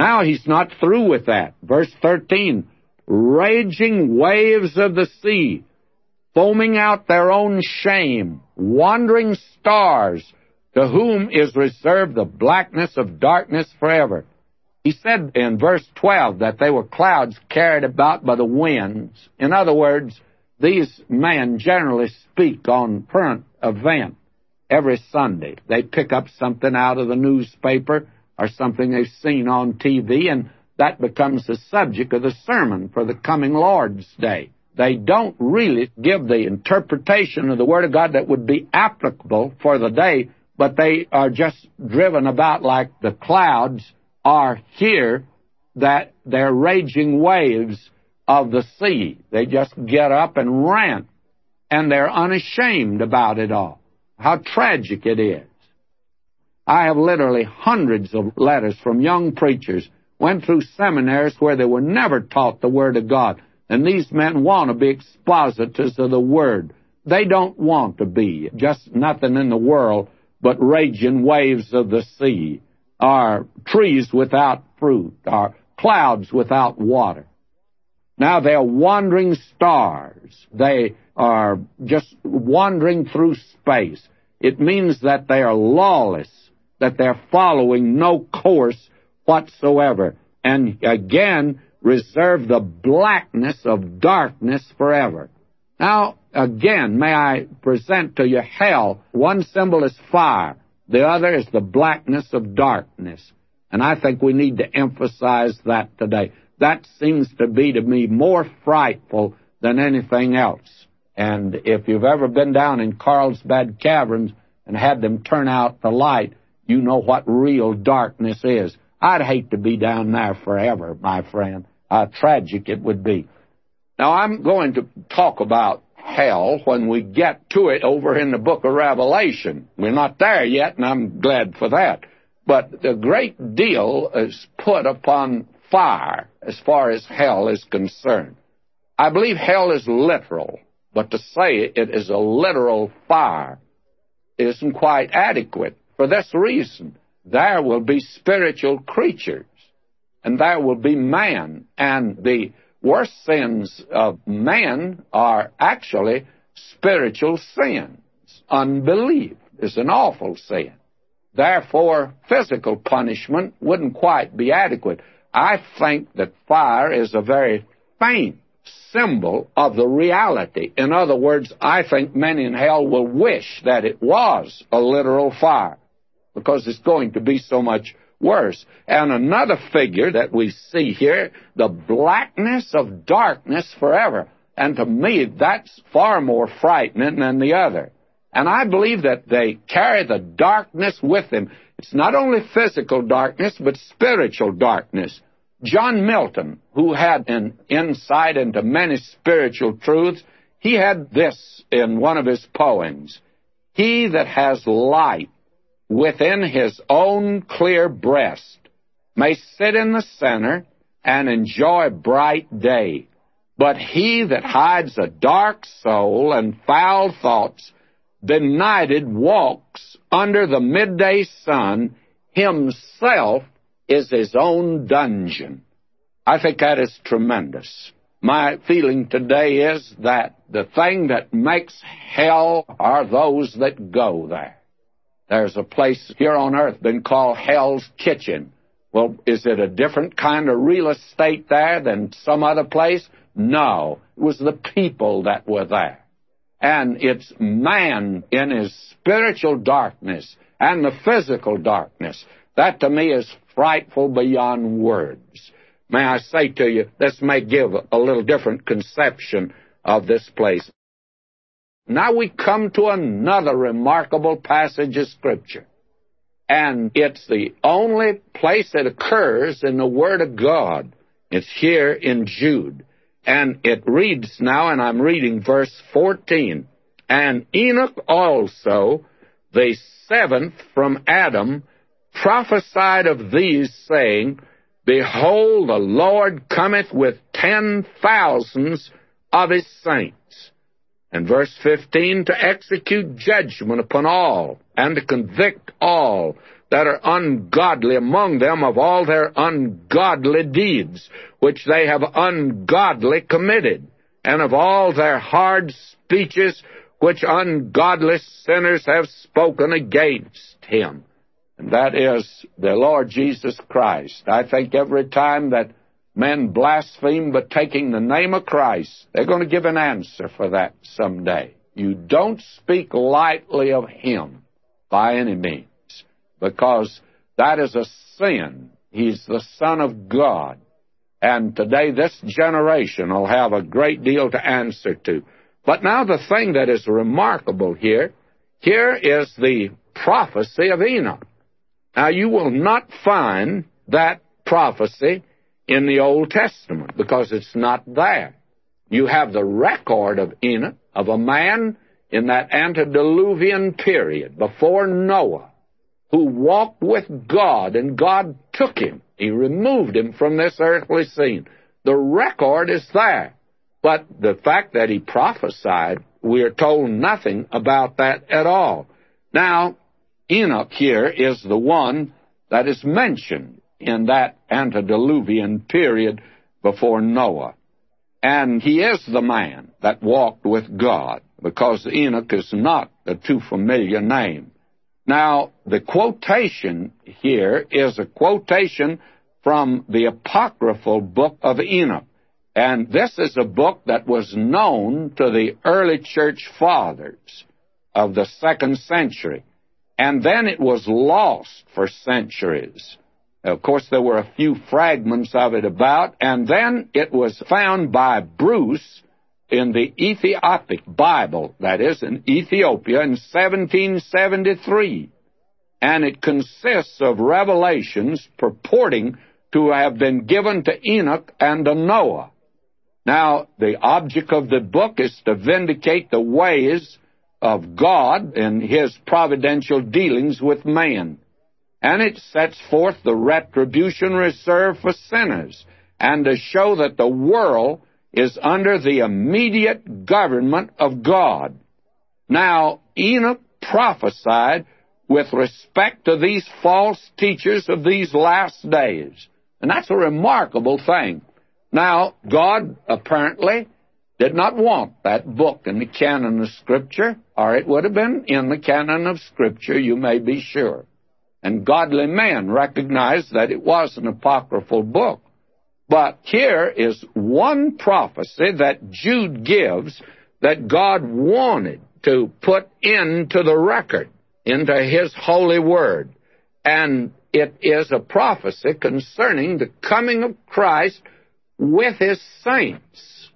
Now he's not through with that. Verse 13 raging waves of the sea, foaming out their own shame, wandering stars, to whom is reserved the blackness of darkness forever. He said in verse 12 that they were clouds carried about by the winds. In other words, these men generally speak on current event every Sunday. They pick up something out of the newspaper or something they've seen on TV, and that becomes the subject of the sermon for the coming Lord's Day. They don't really give the interpretation of the Word of God that would be applicable for the day, but they are just driven about like the clouds are here that they're raging waves of the sea. They just get up and rant, and they're unashamed about it all. How tragic it is. I have literally hundreds of letters from young preachers, went through seminaries where they were never taught the Word of God, and these men want to be expositors of the Word. They don't want to be just nothing in the world but raging waves of the sea are trees without fruit, are clouds without water. Now they're wandering stars. They are just wandering through space. It means that they are lawless, that they're following no course whatsoever, and again reserve the blackness of darkness forever. Now, again, may I present to you hell. One symbol is fire. The other is the blackness of darkness. And I think we need to emphasize that today. That seems to be to me more frightful than anything else. And if you've ever been down in Carlsbad Caverns and had them turn out the light, you know what real darkness is. I'd hate to be down there forever, my friend. How tragic it would be. Now, I'm going to talk about hell when we get to it over in the book of Revelation. We're not there yet, and I'm glad for that. But a great deal is put upon fire as far as hell is concerned. I believe hell is literal, but to say it is a literal fire isn't quite adequate. For this reason, there will be spiritual creatures, and there will be man, and the worst sins of man are actually spiritual sins. Unbelief is an awful sin. Therefore, physical punishment wouldn't quite be adequate. I think that fire is a very faint symbol of the reality. In other words, I think men in hell will wish that it was a literal fire because it's going to be so much worse. And another figure that we see here, the blackness of darkness forever. And to me, that's far more frightening than the other. And I believe that they carry the darkness with them. It's not only physical darkness, but spiritual darkness. John Milton, who had an insight into many spiritual truths, he had this in one of his poems. He that has light within his own clear breast may sit in the center and enjoy bright day. But he that hides a dark soul and foul thoughts, benighted walks under the midday sun, himself is his own dungeon. I think that is tremendous. My feeling today is that the thing that makes hell are those that go there. There's a place here on earth been called Hell's Kitchen. Well, is it a different kind of real estate there than some other place? No. It was the people that were there. And it's man in his spiritual darkness and the physical darkness. That to me is frightful beyond words. May I say to you, this may give a little different conception of this place. Now we come to another remarkable passage of Scripture. And it's the only place it occurs in the Word of God. It's here in Jude. And it reads now, and I'm reading verse 14. And Enoch also, the seventh from Adam, prophesied of these, saying, Behold, the Lord cometh with ten thousands of his saints and verse 15, to execute judgment upon all, and to convict all, that are ungodly among them of all their ungodly deeds, which they have ungodly committed, and of all their hard speeches, which ungodly sinners have spoken against him. And that is the Lord Jesus Christ. I think every time that men blaspheme but taking the name of Christ, they're going to give an answer for that someday. You don't speak lightly of him by any means because that is a sin. He's the Son of God. And today this generation will have a great deal to answer to. But now the thing that is remarkable here, here is the prophecy of Enoch. Now you will not find that prophecy in the Old Testament because it's not there. You have the record of Enoch, of a man in that antediluvian period before Noah who walked with God and God took him. He removed him from this earthly scene. The record is there. But the fact that he prophesied, we are told nothing about that at all. Now, Enoch here is the one that is mentioned in that antediluvian period before Noah. And he is the man that walked with God, because Enoch is not a too familiar name. Now, the quotation here is a quotation from the apocryphal book of Enoch. And this is a book that was known to the early church fathers of the second century. And then it was lost for centuries. Of course, there were a few fragments of it about, and then it was found by Bruce in the Ethiopic Bible, that is, in Ethiopia in 1773. And it consists of revelations purporting to have been given to Enoch and to Noah. Now, the object of the book is to vindicate the ways of God and his providential dealings with man. And it sets forth the retribution reserved for sinners and to show that the world is under the immediate government of God. Now, Enoch prophesied with respect to these false teachers of these last days. And that's a remarkable thing. Now, God apparently did not want that book in the canon of Scripture, or it would have been in the canon of Scripture, you may be sure. And godly men recognized that it was an apocryphal book. But here is one prophecy that Jude gives that God wanted to put into the record, into His holy word. And it is a prophecy concerning the coming of Christ with His saints.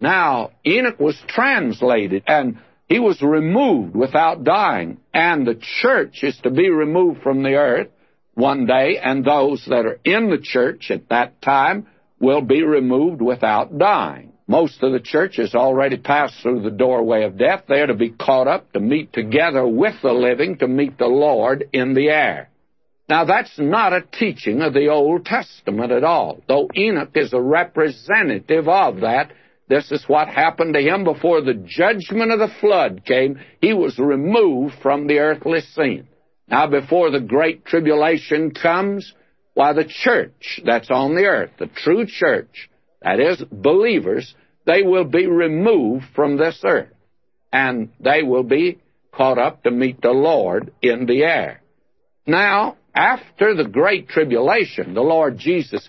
Now, Enoch was translated and he was removed without dying, and the church is to be removed from the earth one day, and those that are in the church at that time will be removed without dying. Most of the church has already passed through the doorway of death. They are to be caught up to meet together with the living to meet the Lord in the air. Now, that's not a teaching of the Old Testament at all, though Enoch is a representative of that. This is what happened to him before the judgment of the flood came. He was removed from the earthly scene. Now, before the great tribulation comes, why, the church that's on the earth, the true church, that is, believers, they will be removed from this earth. And they will be caught up to meet the Lord in the air. Now, after the great tribulation, the Lord Jesus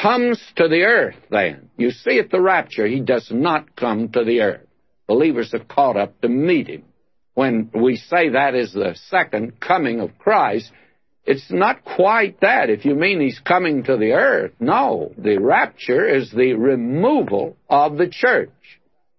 comes to the earth then. You see at the rapture, he does not come to the earth. Believers are caught up to meet him. When we say that is the second coming of Christ, it's not quite that. If you mean he's coming to the earth, no. The rapture is the removal of the church.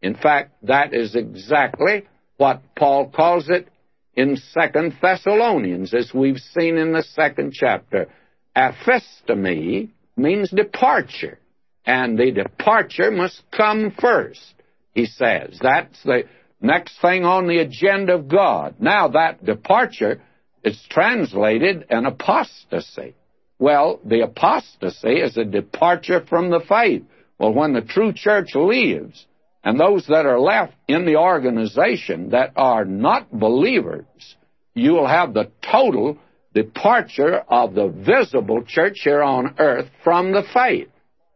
In fact, that is exactly what Paul calls it in Second Thessalonians, as we've seen in the second chapter. Aphistemi means departure, and the departure must come first, he says. That's the next thing on the agenda of God. Now, that departure it's translated an apostasy. Well, the apostasy is a departure from the faith. Well, when the true church leaves, and those that are left in the organization that are not believers, you will have the total departure of the visible church here on earth from the faith.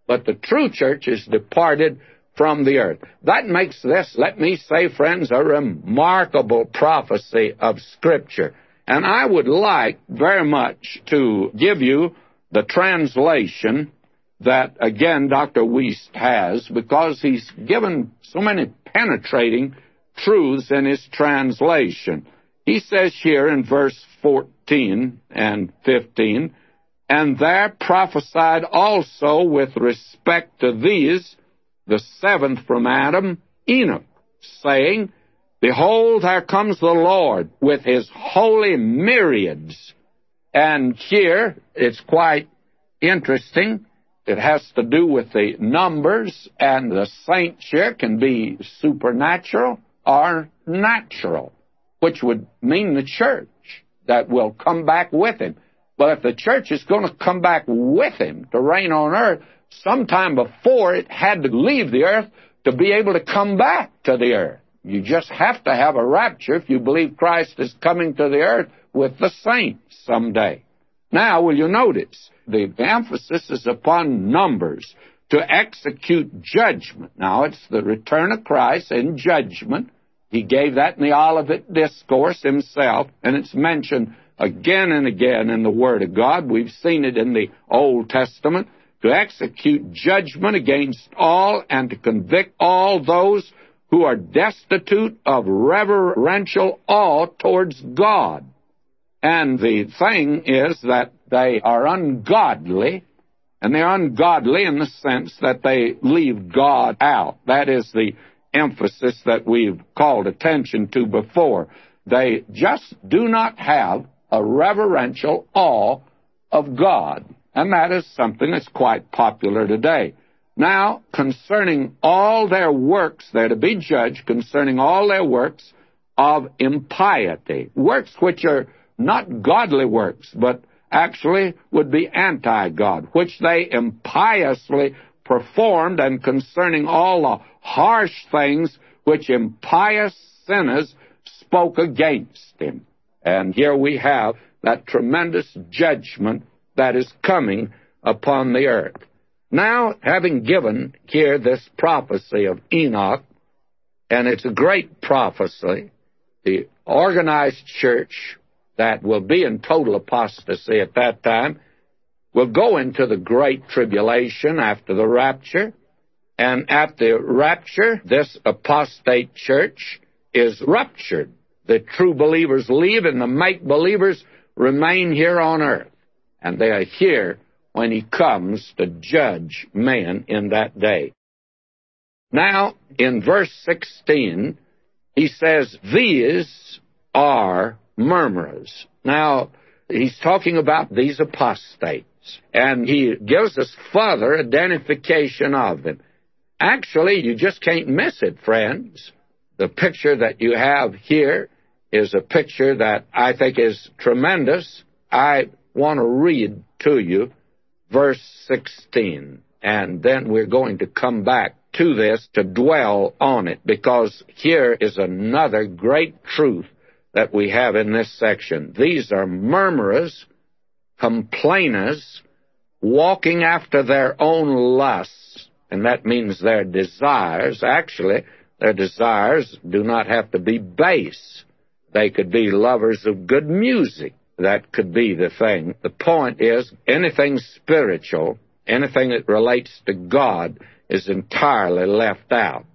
But the true church is departed from the earth. That makes this, let me say, friends, a remarkable prophecy of Scripture. And I would like very much to give you the translation that, again, Dr. Wuest has, because he's given so many penetrating truths in his translation. He says here in verse 14 and 15, and there prophesied also with respect to these the seventh from Adam, Enoch, saying, Behold, there comes the Lord with his holy myriads. And here it's quite interesting. It has to do with the numbers, and the saints here can be supernatural or natural, which would mean the church that will come back with him. But if the church is going to come back with him to reign on earth, sometime before it had to leave the earth to be able to come back to the earth. You just have to have a rapture if you believe Christ is coming to the earth with the saints someday. Now, will you notice the emphasis is upon numbers to execute judgment. Now, it's the return of Christ in judgment. He gave that in the Olivet Discourse himself, and it's mentioned again and again in the Word of God. We've seen it in the Old Testament to execute judgment against all and to convict all those who are destitute of reverential awe towards God. And the thing is that they are ungodly, and they're ungodly in the sense that they leave God out. That is the emphasis that we've called attention to before. They just do not have a reverential awe of God. And that is something that's quite popular today. Now, concerning all their works, they're to be judged concerning all their works of impiety. Works which are not godly works, but actually would be anti God, which they impiously performed, and concerning all the harsh things which impious sinners spoke against him. And here we have that tremendous judgment that is coming upon the earth. Now, having given here this prophecy of Enoch, and it's a great prophecy, the organized church that will be in total apostasy at that time will go into the great tribulation after the rapture, and at the rapture, this apostate church is ruptured. The true believers leave, and the make believers remain here on earth and they are here when he comes to judge man in that day. Now, in verse 16, he says, These are murmurers. Now, he's talking about these apostates, and he gives us further identification of them. Actually, you just can't miss it, friends. The picture that you have here is a picture that I think is tremendous. I want to read to you verse 16, and then we're going to come back to this to dwell on it, because here is another great truth that we have in this section. These are murmurers, complainers, walking after their own lusts, and that means their desires. Actually, their desires do not have to be base. They could be lovers of good music that could be the thing. The point is, anything spiritual, anything that relates to God, is entirely left out.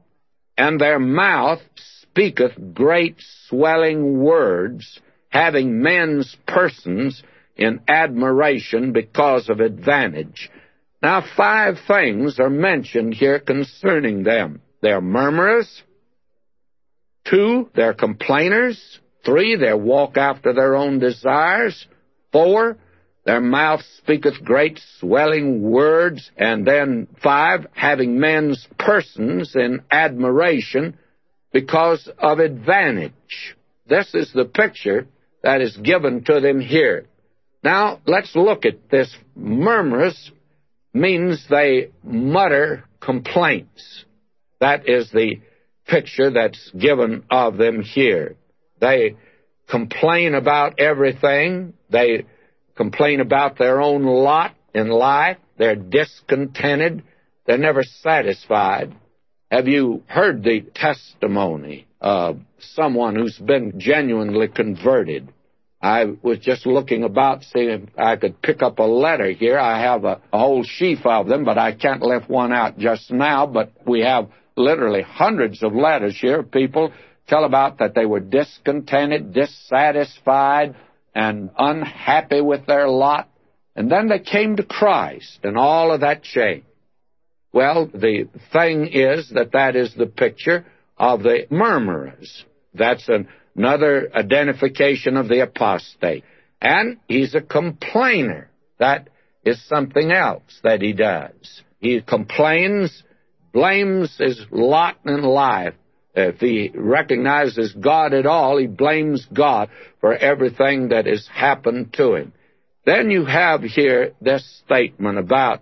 And their mouth speaketh great swelling words, having men's persons in admiration because of advantage. Now, five things are mentioned here concerning them. They're murmurers. Two, they're complainers. Three, they walk after their own desires. Four, their mouth speaketh great swelling words. And then five, having men's persons in admiration because of advantage. This is the picture that is given to them here. Now, let's look at this. Murmurous means they mutter complaints. That is the picture that's given of them here. They complain about everything. They complain about their own lot in life. They're discontented. They're never satisfied. Have you heard the testimony of someone who's been genuinely converted? I was just looking about, seeing if I could pick up a letter here. I have a, a whole sheaf of them, but I can't lift one out just now. But we have literally hundreds of letters here. People tell about that they were discontented, dissatisfied, and unhappy with their lot. And then they came to Christ, and all of that changed. Well, the thing is that that is the picture of the murmurers. That's an another identification of the apostate. And he's a complainer. That is something else that he does. He complains, blames his lot in life. If he recognizes God at all, he blames God for everything that has happened to him. Then you have here this statement about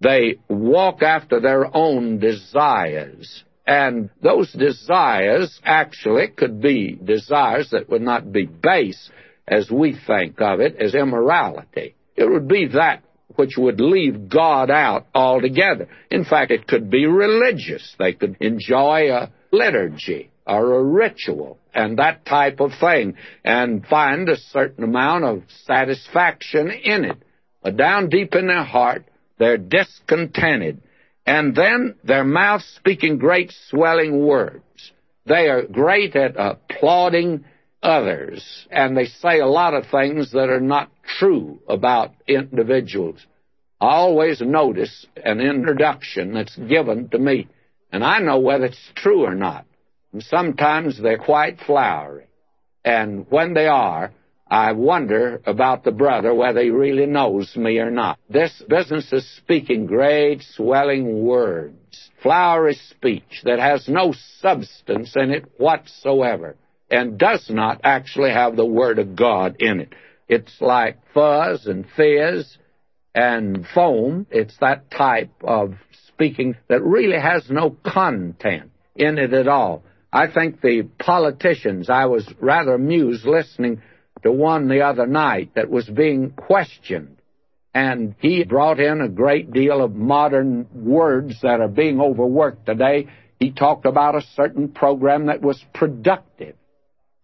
they walk after their own desires. And those desires actually could be desires that would not be base as we think of it as immorality. It would be that which would leave God out altogether. In fact, it could be religious. They could enjoy a liturgy or a ritual and that type of thing and find a certain amount of satisfaction in it. But down deep in their heart, they're discontented and then their mouths speaking great swelling words. They are great at applauding others, and they say a lot of things that are not true about individuals. I always notice an introduction that's given to me, and I know whether it's true or not. And sometimes they're quite flowery. And when they are, I wonder about the brother whether he really knows me or not. This business is speaking great swelling words, flowery speech that has no substance in it whatsoever and does not actually have the Word of God in it. It's like fuzz and fizz and foam. It's that type of speaking that really has no content in it at all. I think the politicians, I was rather amused listening to one the other night that was being questioned. And he brought in a great deal of modern words that are being overworked today. He talked about a certain program that was productive.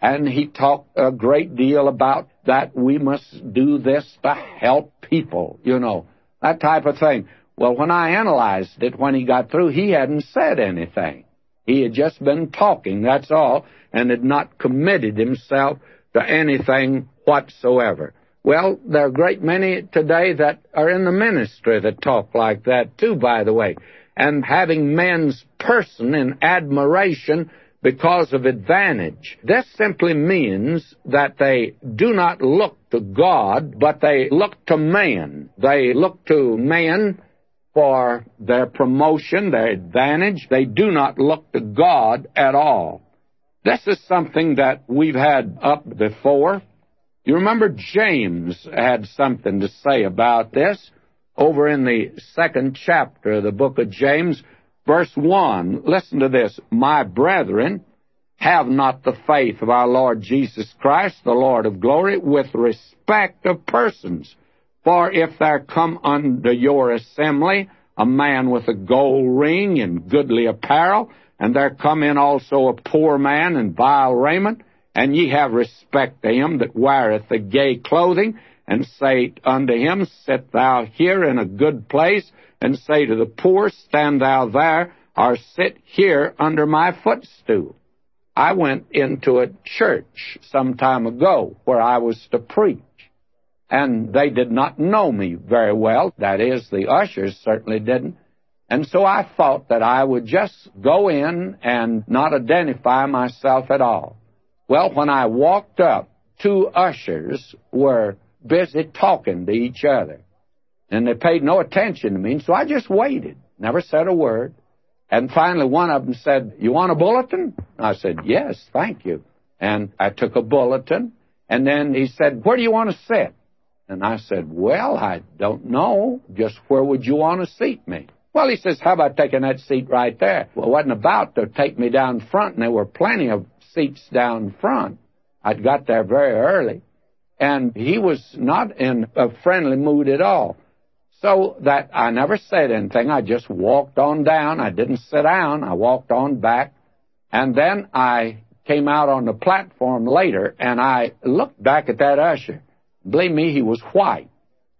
And he talked a great deal about that we must do this to help people, you know, that type of thing. Well, when I analyzed it, when he got through, he hadn't said anything. He had just been talking, that's all, and had not committed himself to anything whatsoever. Well, there are a great many today that are in the ministry that talk like that too, by the way. And having men's person in admiration because of advantage. This simply means that they do not look to God, but they look to man. They look to man for their promotion, their advantage. They do not look to God at all. This is something that we've had up before. You remember James had something to say about this over in the second chapter of the book of James, verse 1. Listen to this. My brethren, have not the faith of our Lord Jesus Christ, the Lord of glory, with respect of persons. For if there come unto your assembly a man with a gold ring and goodly apparel, and there come in also a poor man in vile raiment, and ye have respect to him that weareth the gay clothing, and say unto him, Sit thou here in a good place, and say to the poor, Stand thou there, or sit here under my footstool. I went into a church some time ago where I was to preach, and they did not know me very well. That is, the ushers certainly didn't. And so I thought that I would just go in and not identify myself at all. Well, when I walked up, two ushers were busy talking to each other. And they paid no attention to me, so I just waited, never said a word. And finally, one of them said, You want a bulletin? I said, Yes, thank you. And I took a bulletin. And then he said, Where do you want to sit? And I said, Well, I don't know. Just where would you want to seat me? Well, he says, how about taking that seat right there? Well, it wasn't about to take me down front, and there were plenty of seats down front. I'd got there very early, and he was not in a friendly mood at all. So that I never said anything. I just walked on down. I didn't sit down. I walked on back. And then I came out on the platform later and I looked back at that usher. Believe me, he was white.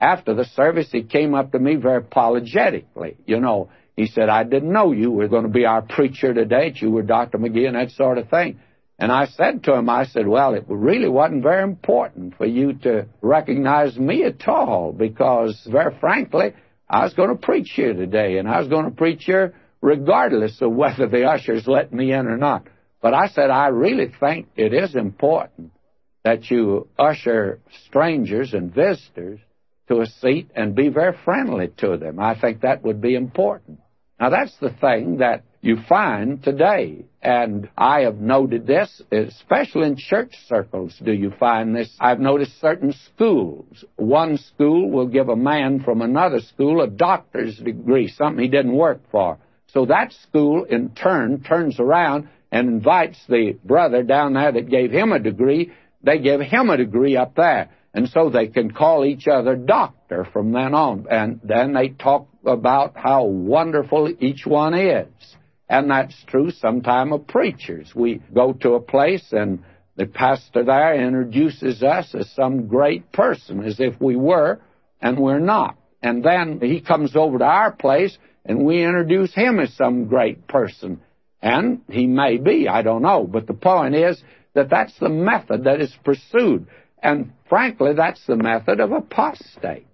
After the service, he came up to me very apologetically. You know, he said, I didn't know you were going to be our preacher today, you were Dr. McGee and that sort of thing. And I said to him, I said, well, it really wasn't very important for you to recognize me at all because, very frankly, I was going to preach here today and I was going to preach here regardless of whether the ushers let me in or not. But I said, I really think it is important that you usher strangers and visitors to a seat and be very friendly to them. I think that would be important. Now, that's the thing that you find today. And I have noted this, especially in church circles, do you find this? I've noticed certain schools. One school will give a man from another school a doctor's degree, something he didn't work for. So that school, in turn, turns around and invites the brother down there that gave him a degree. They give him a degree up there. And so they can call each other doctor from then on. And then they talk about how wonderful each one is. And that's true sometime of preachers. We go to a place and the pastor there introduces us as some great person, as if we were, and we're not. And then he comes over to our place and we introduce him as some great person. And he may be, I don't know. But the point is that that's the method that is pursued. And frankly, that's the method of apostates.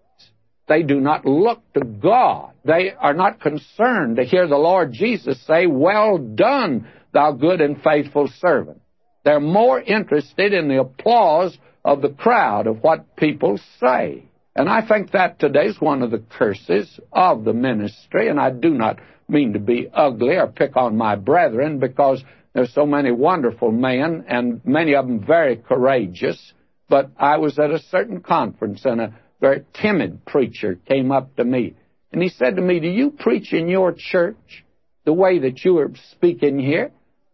They do not look to God. They are not concerned to hear the Lord Jesus say, Well done, thou good and faithful servant. They're more interested in the applause of the crowd, of what people say. And I think that today is one of the curses of the ministry, and I do not mean to be ugly or pick on my brethren because there's so many wonderful men and many of them very courageous but I was at a certain conference and a very timid preacher came up to me and he said to me, Do you preach in your church the way that you are speaking here?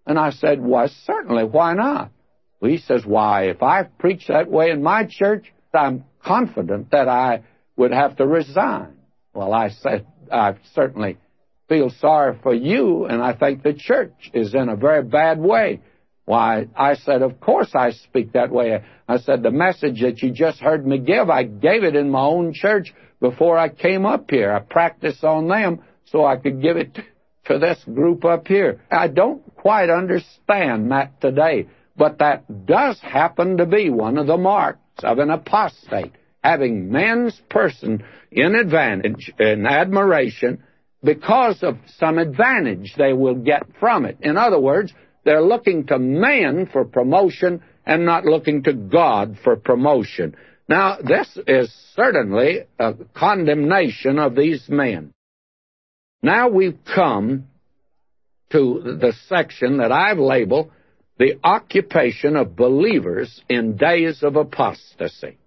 And I said, Why, certainly. Why not? Well, he says, Why, if I preach that way in my church, I'm confident that I would have to resign. Well, I said, I certainly feel sorry for you, and I think the church is in a very bad way. Why, I said, of course I speak that way. I said, the message that you just heard me give, I gave it in my own church before I came up here. I practiced on them so I could give it to this group up here. I don't quite understand that today, but that does happen to be one of the marks of an apostate, having men's person in advantage, in admiration, because of some advantage they will get from it. In other words, they're looking to man for promotion and not looking to God for promotion. Now, this is certainly a condemnation of these men. Now we've come to the section that I've labeled the occupation of believers in days of apostasy.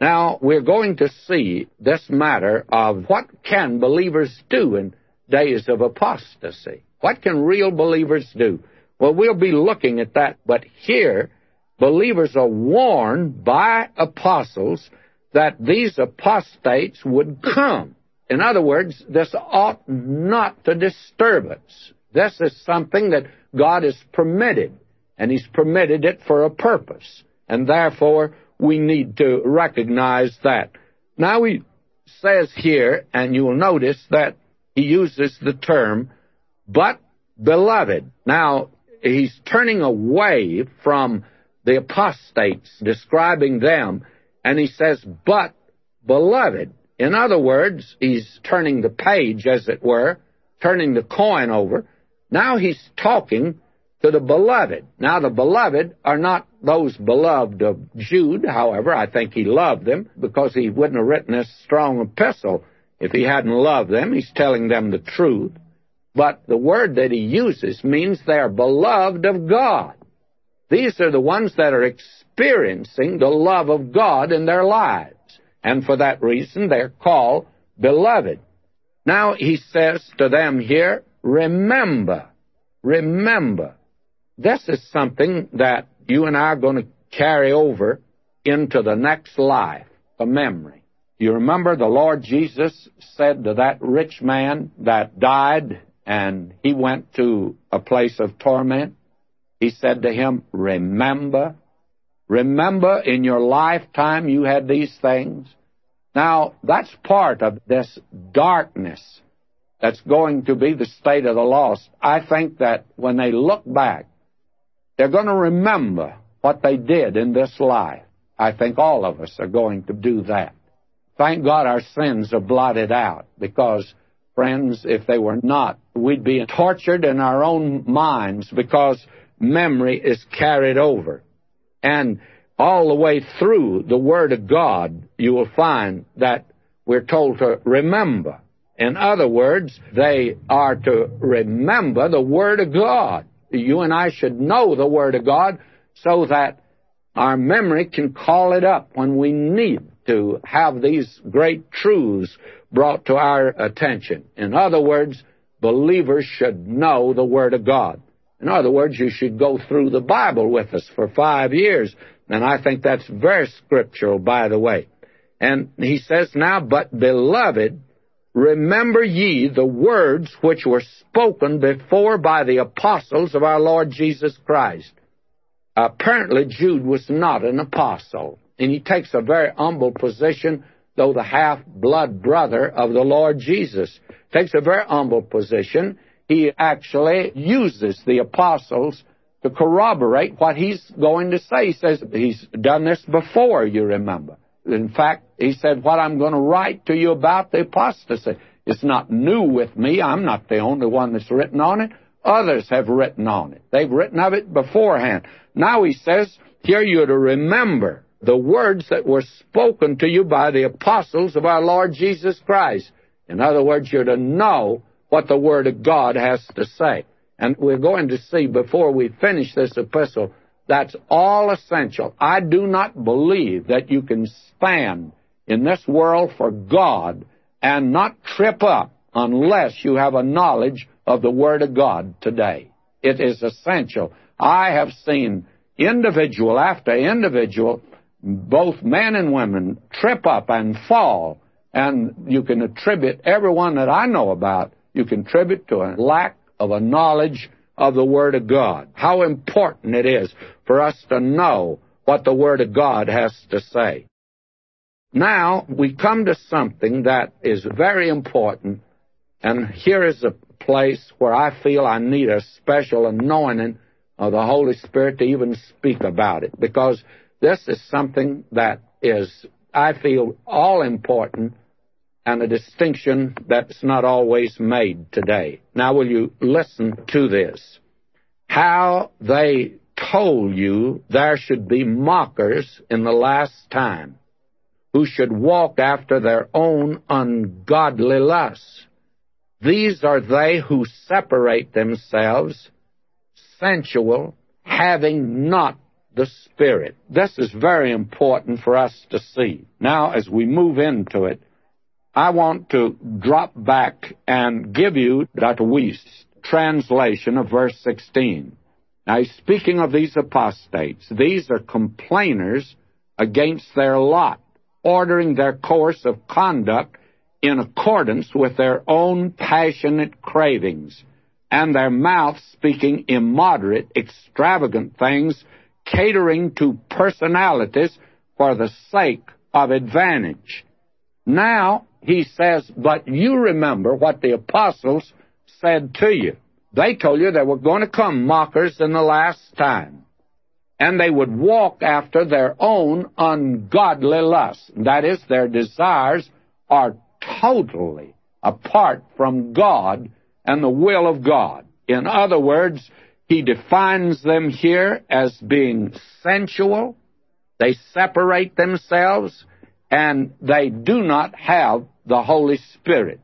Now, we're going to see this matter of what can believers do in days of apostasy. What can real believers do? Well, we'll be looking at that. But here, believers are warned by apostles that these apostates would come. In other words, this ought not to disturb us. This is something that God has permitted, and He's permitted it for a purpose. And therefore, we need to recognize that. Now, He says here, and you will notice that He uses the term, but beloved. Now, he's turning away from the apostates, describing them, and he says, but beloved. In other words, he's turning the page, as it were, turning the coin over. Now he's talking to the beloved. Now the beloved are not those beloved of Jude, however, I think he loved them because he wouldn't have written this strong epistle if he hadn't loved them. He's telling them the truth. But the word that he uses means they are beloved of God. These are the ones that are experiencing the love of God in their lives. And for that reason, they're called beloved. Now he says to them here, remember, remember. This is something that you and I are going to carry over into the next life, a memory. You remember the Lord Jesus said to that rich man that died and he went to a place of torment? He said to him, Remember, remember in your lifetime you had these things. Now, that's part of this darkness that's going to be the state of the lost. I think that when they look back, they're going to remember what they did in this life. I think all of us are going to do that. Thank God our sins are blotted out because, friends, if they were not, we'd be tortured in our own minds because memory is carried over. And all the way through the Word of God, you will find that we're told to remember. In other words, they are to remember the Word of God. You and I should know the Word of God so that our memory can call it up when we need to have these great truths brought to our attention. In other words, believers should know the Word of God. In other words, you should go through the Bible with us for five years. And I think that's very scriptural, by the way. And he says now, but beloved, remember ye the words which were spoken before by the apostles of our Lord Jesus Christ. Apparently, Jude was not an apostle and he takes a very humble position, though the half-blood brother of the Lord Jesus. Takes a very humble position. He actually uses the apostles to corroborate what he's going to say. He says he's done this before, you remember. In fact, he said, what I'm going to write to you about the apostasy. It's not new with me. I'm not the only one that's written on it. Others have written on it. They've written of it beforehand. Now he says, here you're to remember the words that were spoken to you by the apostles of our Lord Jesus Christ. In other words, you're to know what the Word of God has to say. And we're going to see before we finish this epistle, that's all essential. I do not believe that you can stand in this world for God and not trip up unless you have a knowledge of the Word of God today. It is essential. I have seen individual after individual both men and women trip up and fall, and you can attribute everyone that I know about, you can attribute to a lack of a knowledge of the Word of God. How important it is for us to know what the Word of God has to say. Now, we come to something that is very important, and here is a place where I feel I need a special anointing of the Holy Spirit to even speak about it, because this is something that is, I feel, all important and a distinction that's not always made today. Now, will you listen to this? How they told you there should be mockers in the last time who should walk after their own ungodly lusts. These are they who separate themselves, sensual, having not the Spirit. This is very important for us to see. Now, as we move into it, I want to drop back and give you Dr. Wuest's translation of verse 16. Now, he's speaking of these apostates. These are complainers against their lot, ordering their course of conduct in accordance with their own passionate cravings, and their mouths speaking immoderate, extravagant things catering to personalities for the sake of advantage. Now, he says, but you remember what the apostles said to you. They told you there were going to come mockers in the last time, and they would walk after their own ungodly lusts. That is, their desires are totally apart from God and the will of God. In other words, he defines them here as being sensual. They separate themselves and they do not have the Holy Spirit.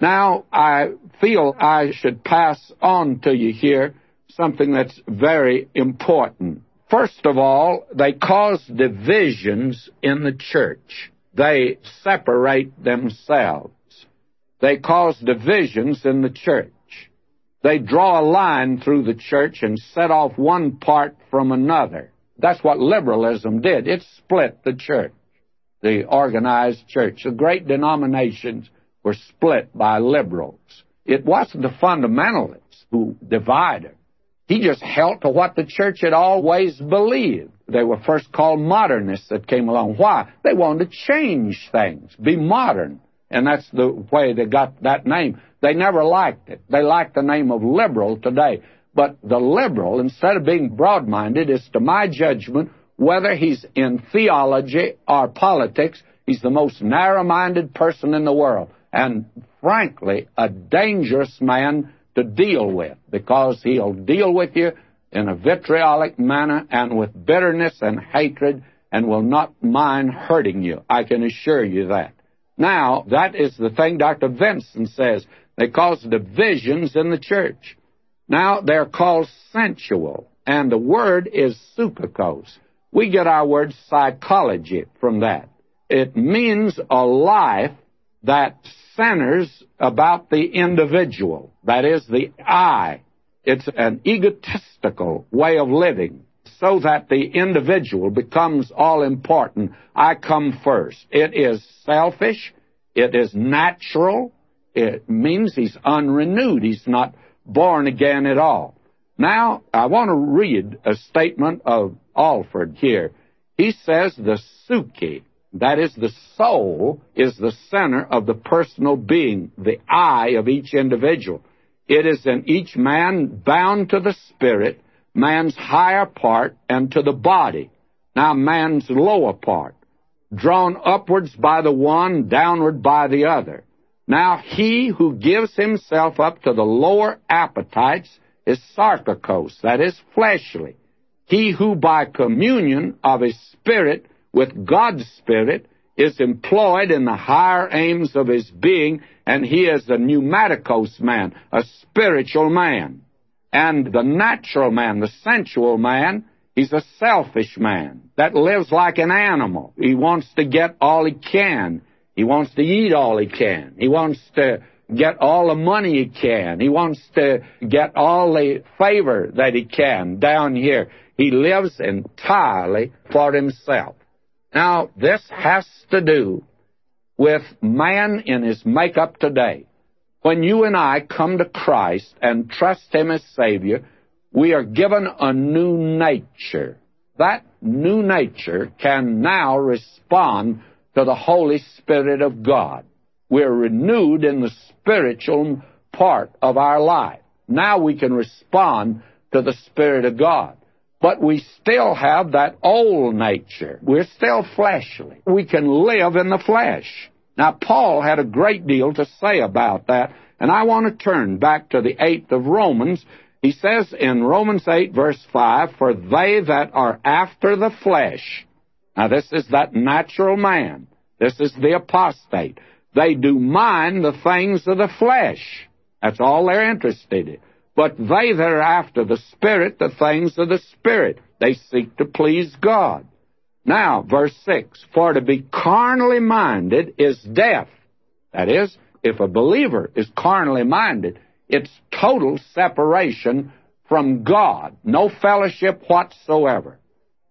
Now, I feel I should pass on to you here something that's very important. First of all, they cause divisions in the church. They separate themselves. They cause divisions in the church. They draw a line through the church and set off one part from another. That's what liberalism did. It split the church, the organized church. The great denominations were split by liberals. It wasn't the fundamentalists who divided. He just held to what the church had always believed. They were first called modernists that came along. Why? They wanted to change things, be modern. And that's the way they got that name. They never liked it. They like the name of liberal today. But the liberal, instead of being broad minded, is to my judgment, whether he's in theology or politics, he's the most narrow minded person in the world. And frankly, a dangerous man to deal with because he'll deal with you in a vitriolic manner and with bitterness and hatred and will not mind hurting you. I can assure you that. Now, that is the thing Dr. Vincent says. They cause divisions in the church. Now, they're called sensual, and the word is psychikos. We get our word psychology from that. It means a life that centers about the individual. That is, the I. It's an egotistical way of living so that the individual becomes all important. I come first. It is selfish. It is natural. It means he's unrenewed. He's not born again at all. Now, I want to read a statement of Alford here. He says the suki, that is, the soul is the center of the personal being, the I of each individual. It is in each man bound to the spirit, man's higher part, and to the body. Now, man's lower part, drawn upwards by the one, downward by the other. Now, he who gives himself up to the lower appetites is sarkikos, that is, fleshly. He who by communion of his spirit with God's Spirit is employed in the higher aims of his being, and he is a pneumatikos man, a spiritual man. And the natural man, the sensual man, he's a selfish man that lives like an animal. He wants to get all he can. He wants to eat all he can. He wants to get all the money he can. He wants to get all the favor that he can down here. He lives entirely for himself. Now, this has to do with man in his makeup today. When you and I come to Christ and trust Him as Savior, we are given a new nature. That new nature can now respond to the Holy Spirit of God. We're renewed in the spiritual part of our life. Now we can respond to the Spirit of God but we still have that old nature. We're still fleshly. We can live in the flesh. Now, Paul had a great deal to say about that, and I want to turn back to the 8th of Romans. He says in Romans 8, verse 5, For they that are after the flesh, now this is that natural man, this is the apostate, they do mind the things of the flesh. That's all they're interested in. But they that are after the Spirit, the things of the Spirit, they seek to please God. Now, verse 6 For to be carnally minded is death. That is, if a believer is carnally minded, it's total separation from God, no fellowship whatsoever.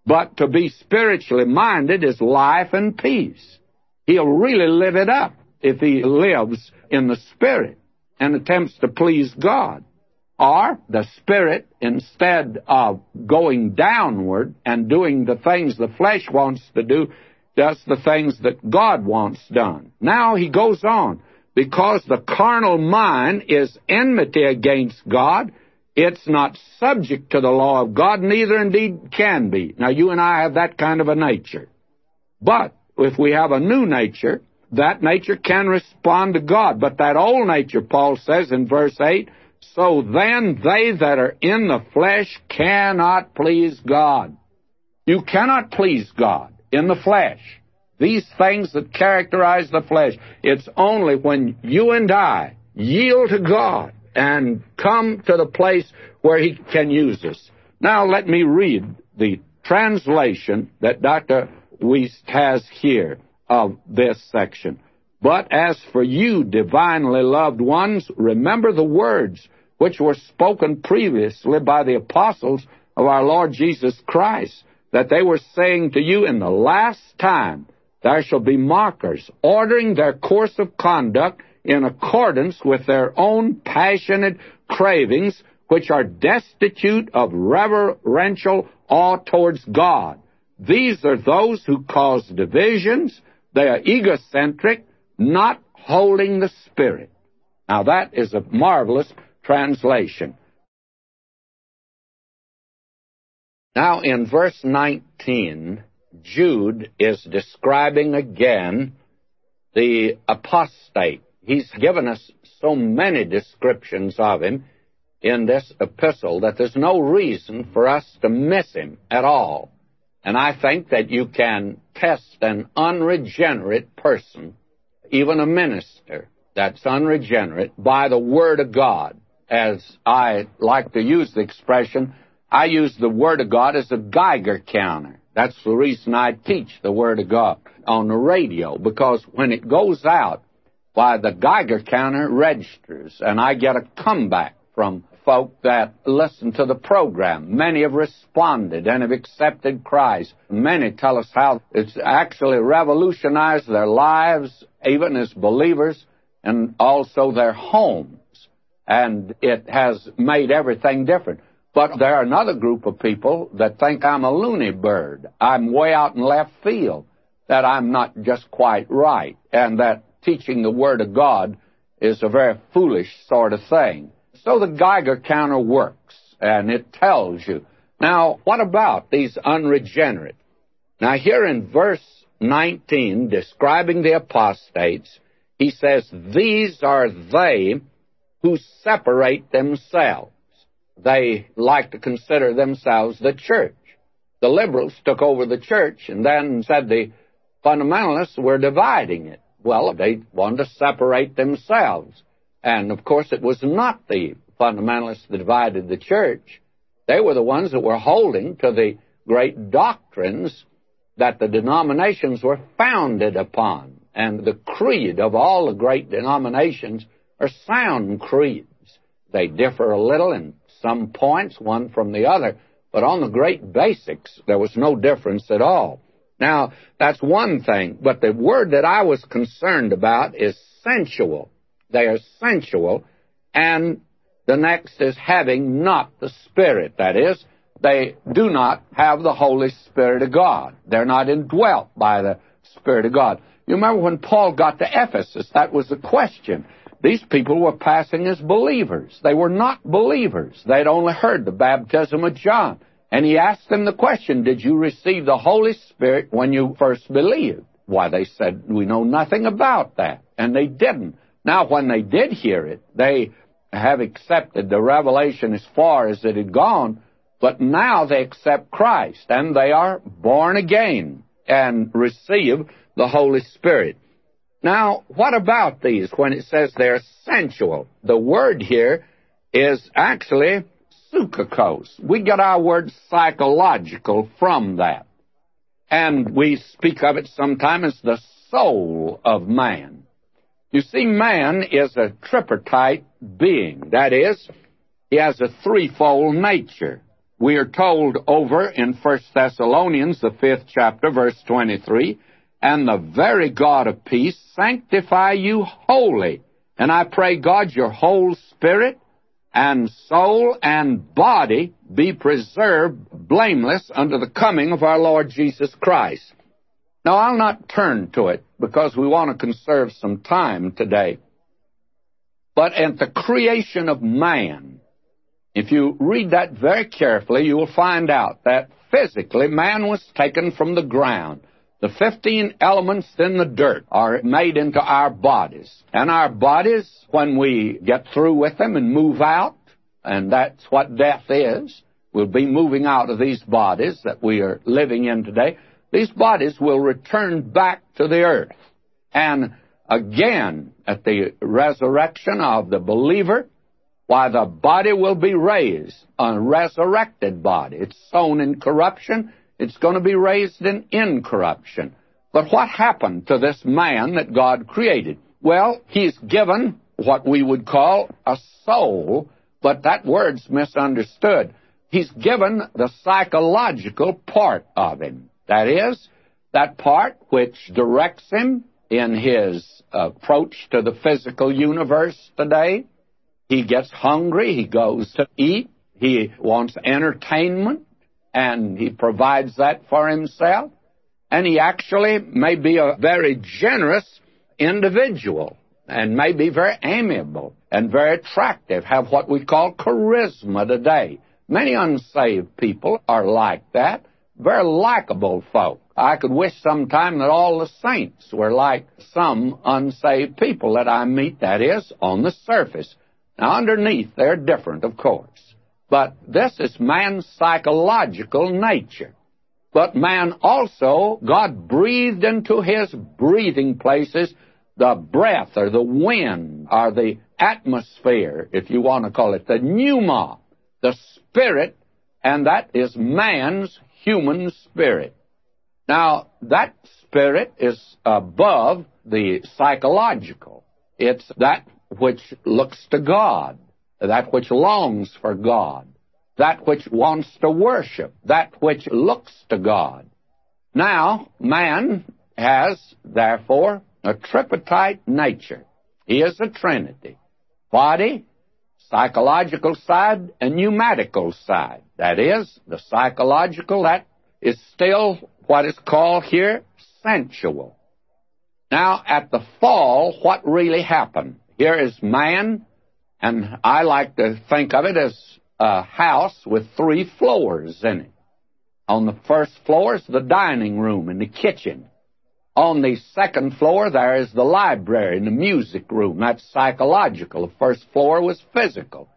But to be spiritually minded is life and peace. He'll really live it up if he lives in the Spirit and attempts to please God. Or the Spirit, instead of going downward and doing the things the flesh wants to do, does the things that God wants done. Now he goes on. Because the carnal mind is enmity against God, it's not subject to the law of God, neither indeed can be. Now, you and I have that kind of a nature. But if we have a new nature, that nature can respond to God. But that old nature, Paul says in verse 8, so then they that are in the flesh cannot please God. You cannot please God in the flesh. These things that characterize the flesh, it's only when you and I yield to God and come to the place where He can use us. Now let me read the translation that Dr. Wuest has here of this section. But as for you, divinely loved ones, remember the words which were spoken previously by the apostles of our Lord Jesus Christ, that they were saying to you in the last time there shall be mockers, ordering their course of conduct in accordance with their own passionate cravings, which are destitute of reverential awe towards God. These are those who cause divisions. They are egocentric, not holding the Spirit. Now that is a marvelous translation. Now in verse 19, Jude is describing again the apostate. He's given us so many descriptions of him in this epistle that there's no reason for us to miss him at all. And I think that you can test an unregenerate person, even a minister that's unregenerate, by the Word of God. As I like to use the expression, I use the Word of God as a Geiger counter. That's the reason I teach the Word of God on the radio, because when it goes out, why, the Geiger counter registers, and I get a comeback from folk that listen to the program. Many have responded and have accepted Christ. Many tell us how it's actually revolutionized their lives, even as believers, and also their homes. And it has made everything different. But there are another group of people that think I'm a loony bird. I'm way out in left field, that I'm not just quite right, and that teaching the Word of God is a very foolish sort of thing. So the Geiger counter works, and it tells you. Now, what about these unregenerate? Now, here in verse 19, describing the apostates, he says, These are they who separate themselves. They like to consider themselves the church. The liberals took over the church and then said the fundamentalists were dividing it. Well, they wanted to separate themselves. And of course, it was not the fundamentalists that divided the church. They were the ones that were holding to the great doctrines that the denominations were founded upon. And the creed of all the great denominations are sound creeds. They differ a little in some points, one from the other, but on the great basics, there was no difference at all. Now, that's one thing, but the word that I was concerned about is sensual. They are sensual, and the next is having not the Spirit. That is, they do not have the Holy Spirit of God. They're not indwelt by the Spirit of God. You remember when Paul got to Ephesus, that was the question. These people were passing as believers. They were not believers. They'd only heard the baptism of John. And he asked them the question, Did you receive the Holy Spirit when you first believed? Why, they said, We know nothing about that. And they didn't. Now, when they did hear it, they have accepted the revelation as far as it had gone, but now they accept Christ and they are born again and receive the Holy Spirit. Now, what about these when it says they're sensual? The word here is actually psychikos. We get our word psychological from that. And we speak of it sometimes as the soul of man. You see, man is a tripartite being. That is, he has a threefold nature. We are told over in 1 Thessalonians, the fifth chapter, verse 23, and the very God of peace sanctify you wholly. And I pray God your whole spirit and soul and body be preserved blameless unto the coming of our Lord Jesus Christ. Now, I'll not turn to it because we want to conserve some time today. But at the creation of man, if you read that very carefully, you will find out that physically man was taken from the ground. The 15 elements in the dirt are made into our bodies. And our bodies, when we get through with them and move out, and that's what death is, we'll be moving out of these bodies that we are living in today. These bodies will return back to the earth. And again, at the resurrection of the believer, why the body will be raised, a resurrected body. It's sown in corruption, it's going to be raised in incorruption. But what happened to this man that God created? Well, he's given what we would call a soul, but that word's misunderstood. he's given the psychological part of him. That is, that part which directs him in his approach to the physical universe today. He gets hungry, he goes to eat, he wants entertainment, and he provides that for himself. And he actually may be a very generous individual and may be very amiable and very attractive, have what we call charisma today. Many unsaved people are like that, very likable folk. I could wish sometime that all the saints were like some unsaved people that I meet, that is, on the surface. Now, underneath, they're different, of course. But this is man's psychological nature. But man also, God breathed into his breathing places the breath or the wind or the atmosphere, if you want to call it, the pneuma, the spirit, and that is man's human spirit. Now, that spirit is above the psychological. It's that which looks to God, that which longs for God, that which wants to worship, that which looks to God. Now, man has, therefore, a tripartite nature. He is a trinity. Body, psychological side, and pneumatical side. That is, the psychological, that is still what is called here sensual. Now, at the fall, what really happened? Here is man, and I like to think of it as a house with three floors in it. On the first floor is the dining room and the kitchen. On the second floor, there is the library and the music room. That's psychological. The first floor was physical.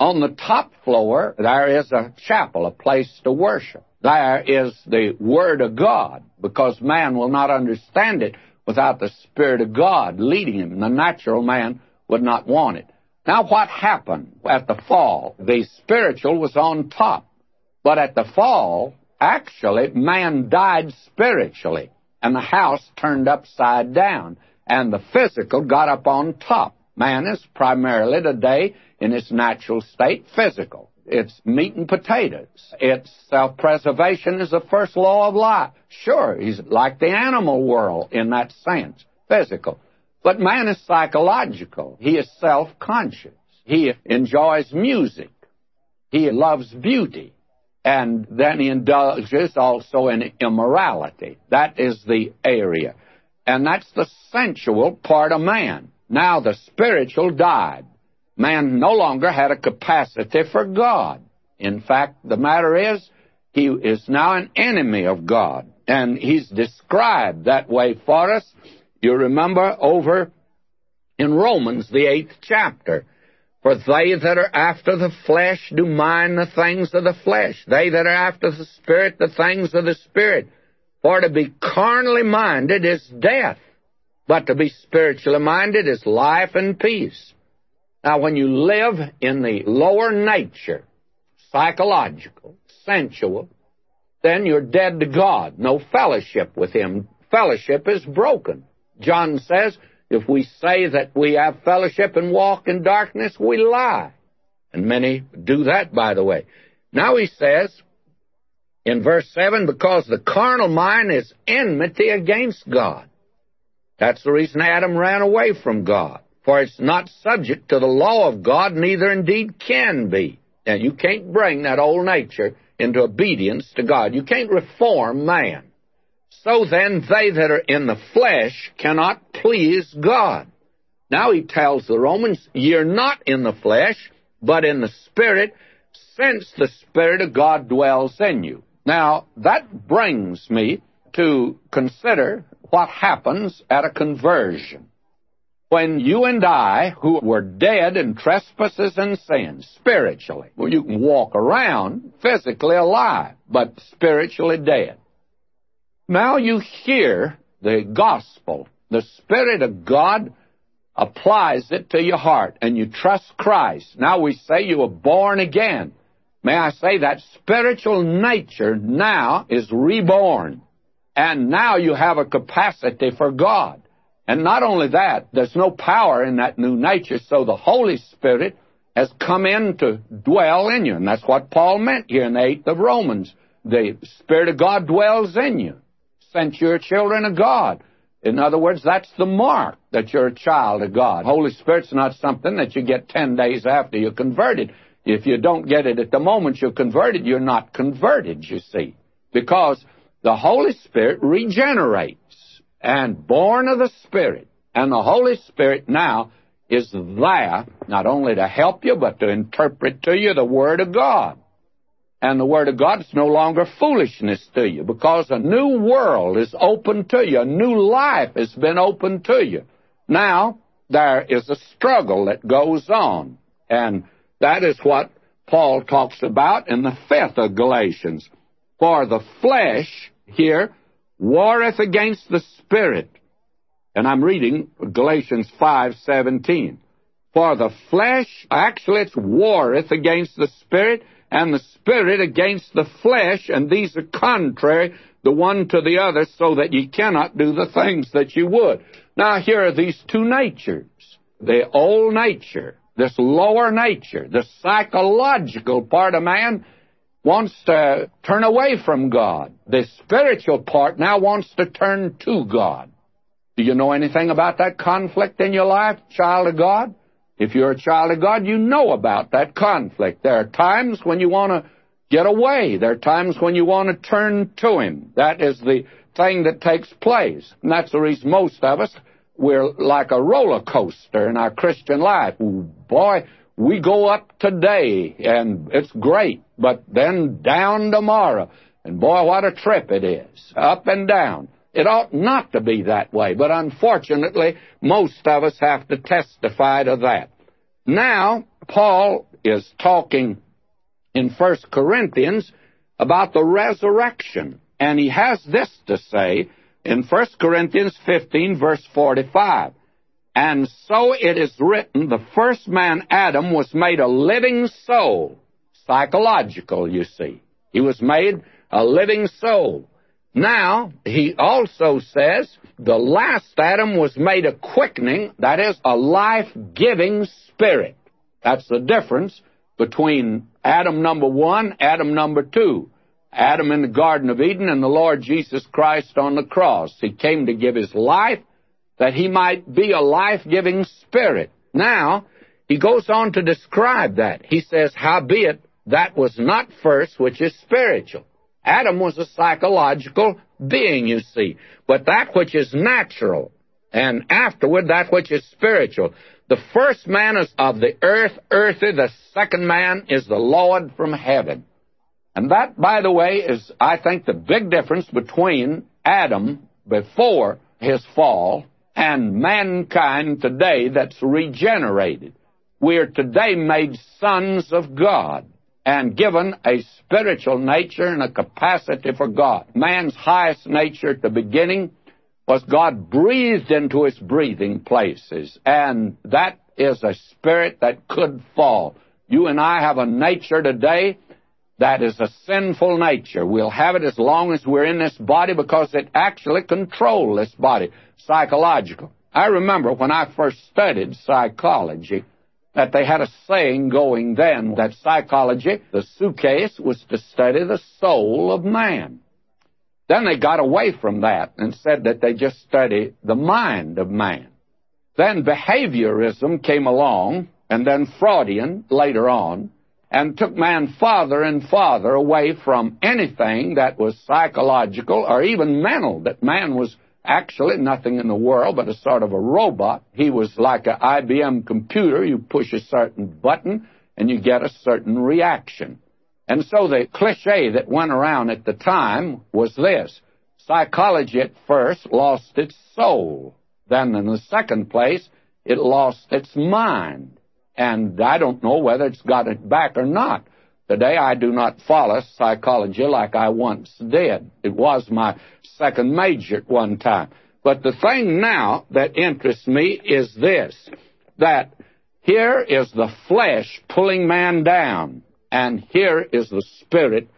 On the top floor, there is a chapel, a place to worship. There is the Word of God, because man will not understand it without the Spirit of God leading him. The natural man would not want it. Now, what happened at the fall? The spiritual was on top. But at the fall, actually, man died spiritually and the house turned upside down, and the physical got up on top. Man is primarily today, in its natural state, physical. It's meat and potatoes. It's self-preservation is the first law of life. Sure, he's like the animal world in that sense, physical. But man is psychological. He is self-conscious. He enjoys music. He loves beauty and then he indulges also in immorality. That is the area. And that's the sensual part of man. Now the spiritual died. Man no longer had a capacity for God. In fact, the matter is, he is now an enemy of God. And he's described that way for us. You remember over in Romans, the eighth chapter. For they that are after the flesh do mind the things of the flesh. They that are after the Spirit, the things of the Spirit. For to be carnally minded is death, but to be spiritually minded is life and peace. Now, when you live in the lower nature, psychological, sensual, then you're dead to God. No fellowship with Him. Fellowship is broken. John says, if we say that we have fellowship and walk in darkness, we lie. And many do that, by the way. Now he says in verse 7 because the carnal mind is enmity against God. That's the reason Adam ran away from God. For it's not subject to the law of God, neither indeed can be. And you can't bring that old nature into obedience to God. You can't reform man. So then, they that are in the flesh cannot please God. Now he tells the Romans, You're not in the flesh, but in the Spirit, since the Spirit of God dwells in you. Now, that brings me to consider what happens at a conversion. When you and I, who were dead in trespasses and sins, spiritually, well, you can walk around physically alive, but spiritually dead. Now you hear the gospel. The Spirit of God applies it to your heart, and you trust Christ. Now we say you were born again. May I say that spiritual nature now is reborn. And now you have a capacity for God. And not only that, there's no power in that new nature, so the Holy Spirit has come in to dwell in you. And that's what Paul meant here in the 8th of Romans. The Spirit of God dwells in you. Since you're children of God. In other words, that's the mark that you're a child of God. Holy Spirit's not something that you get 10 days after you're converted. If you don't get it at the moment you're converted, you're not converted, you see. Because the Holy Spirit regenerates and born of the Spirit. And the Holy Spirit now is there not only to help you, but to interpret to you the Word of God. And the Word of God is no longer foolishness to you because a new world is open to you. A new life has been opened to you. Now, there is a struggle that goes on. And that is what Paul talks about in the fifth of Galatians. For the flesh here warreth against the spirit. And I'm reading Galatians 5:17. For the flesh actually it's warreth against the spirit, and the spirit against the flesh, and these are contrary the one to the other, so that ye cannot do the things that you would. Now here are these two natures. The old nature, this lower nature, the psychological part of man wants to turn away from God. The spiritual part now wants to turn to God. Do you know anything about that conflict in your life, child of God? If you're a child of God, you know about that conflict. There are times when you want to get away. There are times when you want to turn to Him. That is the thing that takes place. And that's the reason most of us, we're like a roller coaster in our Christian life. Boy, we go up today and it's great, but then down tomorrow. And boy, what a trip it is. Up and down. It ought not to be that way, but unfortunately, most of us have to testify to that. Now, Paul is talking in 1 Corinthians about the resurrection, and he has this to say in 1 Corinthians 15, verse 45. And so it is written, the first man, Adam, was made a living soul. Psychological, you see. He was made a living soul. Now, he also says, the last Adam was made a quickening, that is, a life-giving spirit. That's the difference between Adam number one, Adam number two. Adam in the Garden of Eden and the Lord Jesus Christ on the cross. He came to give his life that he might be a life-giving spirit. Now, he goes on to describe that. He says, howbeit, that was not first which is spiritual. Adam was a psychological being, you see. But that which is natural, and afterward that which is spiritual. The first man is of the earth, earthy. The second man is the Lord from heaven. And that, by the way, is, I think, the big difference between Adam before his fall and mankind today that's regenerated. We're today made sons of God and given a spiritual nature and a capacity for God. Man's highest nature at the beginning was God breathed into his breathing places, and that is a spirit that could fall. You and I have a nature today that is a sinful nature. We'll have it as long as we're in this body because it actually controls this body, psychological. I remember when I first studied psychology that they had a saying going then that psychology, the suitcase, was to study the soul of man. Then they got away from that and said that they just study the mind of man. Then behaviorism came along, and then Freudian later on, and took man farther and farther away from anything that was psychological or even mental, that man was actually nothing in the world but a sort of a robot. He was like an IBM computer. You push a certain button and you get a certain reaction. And so the cliche that went around at the time was this. Psychology at first lost its soul. Then in the second place, it lost its mind and I don't know whether it's got it back or not. Today I do not follow psychology like I once did. It was my second major at one time. But the thing now that interests me is this, that here is the flesh pulling man down, and here is the spirit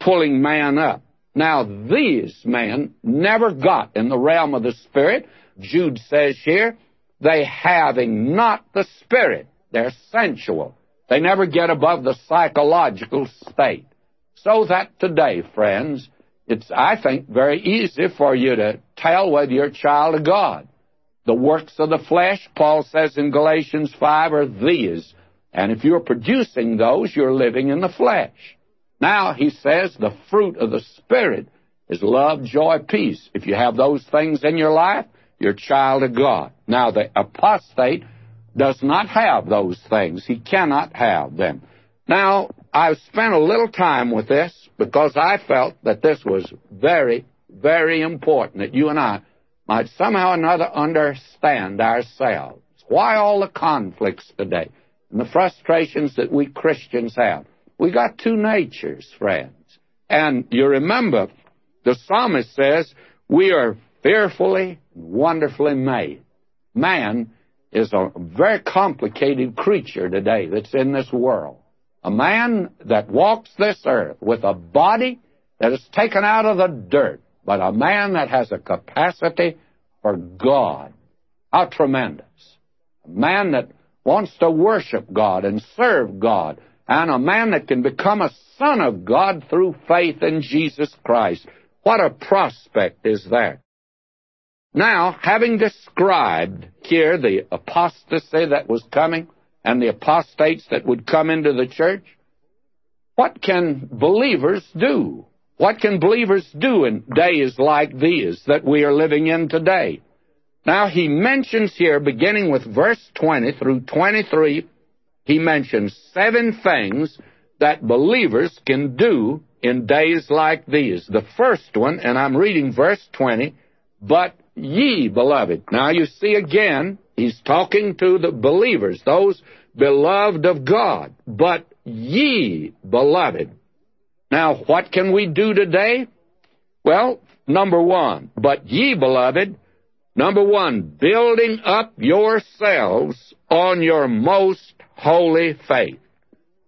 pulling man up. Now, these men never got in the realm of the spirit. Jude says here, they having not the spirit. They're sensual. They never get above the psychological state. So that today, friends, it's, I think, very easy for you to tell whether you're a child of God. The works of the flesh, Paul says in Galatians 5, are these. And if you're producing those, you're living in the flesh. Now, he says, the fruit of the Spirit is love, joy, peace. If you have those things in your life, you're a child of God. Now, the apostate does not have those things. He cannot have them. Now, I've spent a little time with this because I felt that this was very, very important that you and I might somehow or another understand ourselves. Why all the conflicts today and the frustrations that we Christians have? We got two natures, friends. And you remember, the psalmist says, we are fearfully, wonderfully made. Man is a very complicated creature today that's in this world. A man that walks this earth with a body that is taken out of the dirt, but a man that has a capacity for God. How tremendous. A man that wants to worship God and serve God, and a man that can become a son of God through faith in Jesus Christ. What a prospect is that. Now, having described here the apostasy that was coming and the apostates that would come into the church, what can believers do? What can believers do in days like these that we are living in today? Now, he mentions here, beginning with verse 20 through 23, he mentions seven things that believers can do in days like these. The first one, and I'm reading verse 20, but ye, beloved. Now you see again, he's talking to the believers, those beloved of God. But ye, beloved. Now, what can we do today? Well, number one, but ye, beloved, number one, building up yourselves on your most holy faith.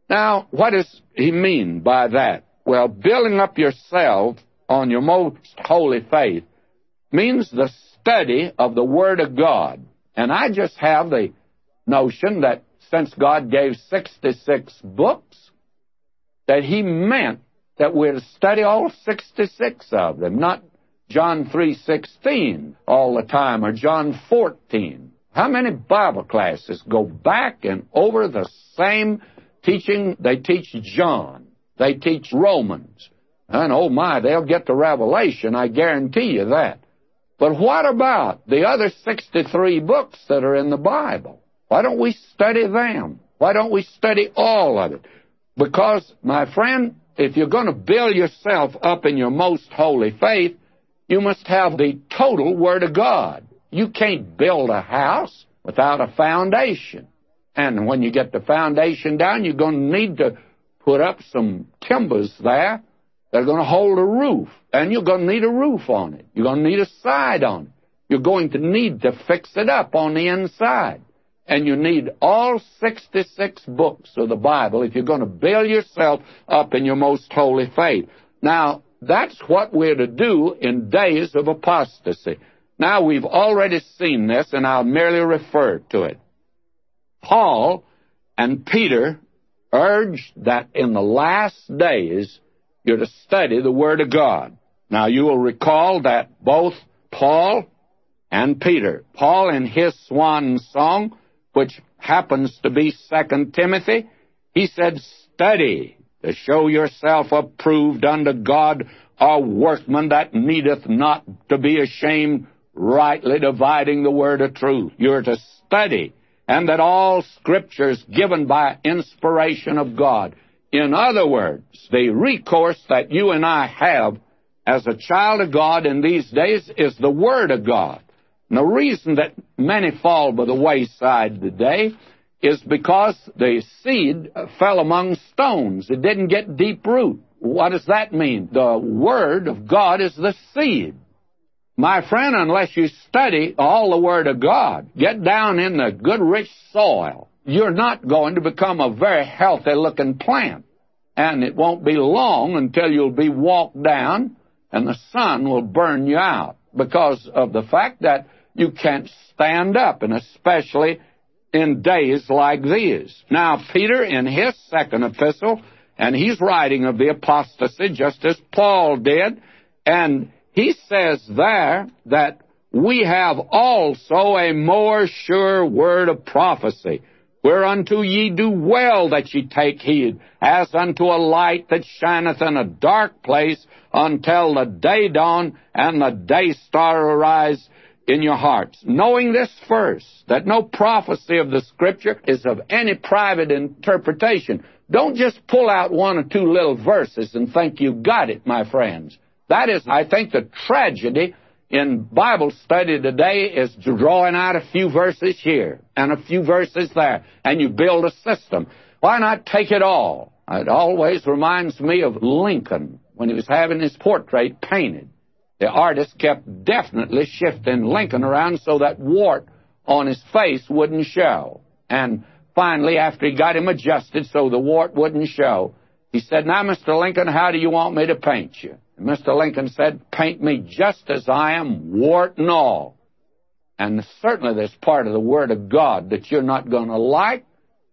Now, what does he mean by that? Well, building up yourself on your most holy faith means the study of the Word of God. And I just have the notion that since God gave 66 books, that He meant that we're to study all 66 of them, not John 3.16 all the time or John 14. How many Bible classes go back and over the same teaching? They teach John. They teach Romans. And oh my, they'll get to Revelation, I guarantee you that. But what about the other 63 books that are in the Bible? Why don't we study them? Why don't we study all of it? Because, my friend, if you're going to build yourself up in your most holy faith, you must have the total Word of God. You can't build a house without a foundation. And when you get the foundation down, you're going to need to put up some timbers there they're going to hold a roof, and you're going to need a roof on it. You're going to need a side on it. You're going to need to fix it up on the inside. And you need all 66 books of the Bible if you're going to build yourself up in your most holy faith. Now, that's what we're to do in days of apostasy. Now, we've already seen this, and I'll merely refer to it. Paul and Peter urged that in the last days you're to study the Word of God. Now, you will recall that both Paul and Peter, Paul in his swan song, which happens to be Second Timothy, he said, Study to show yourself approved unto God, a workman that needeth not to be ashamed, rightly dividing the word of truth. You're to study, and that all scriptures given by inspiration of God in other words, the recourse that you and I have as a child of God in these days is the Word of God. And the reason that many fall by the wayside today is because the seed fell among stones. It didn't get deep root. What does that mean? The Word of God is the seed. My friend, unless you study all the Word of God, get down in the good rich soil, you're not going to become a very healthy looking plant. And it won't be long until you'll be walked down and the sun will burn you out because of the fact that you can't stand up, and especially in days like these. Now, Peter, in his second epistle, and he's writing of the apostasy just as Paul did, and he says there that we have also a more sure word of prophecy, whereunto ye do well that ye take heed, as unto a light that shineth in a dark place until the day dawn and the day star arise in your hearts, knowing this first, that no prophecy of the Scripture is of any private interpretation. Don't just pull out one or two little verses and think you got it, my friends. That is, I think, the tragedy in Bible study today is drawing out a few verses here and a few verses there, and you build a system. Why not take it all? It always reminds me of Lincoln when he was having his portrait painted. The artist kept definitely shifting Lincoln around so that wart on his face wouldn't show. And finally, after he got him adjusted so the wart wouldn't show, he said, Now, Mr. Lincoln, how do you want me to paint you? And Mr. Lincoln said, Paint me just as I am, wart and all. And certainly there's part of the Word of God that you're not going to like.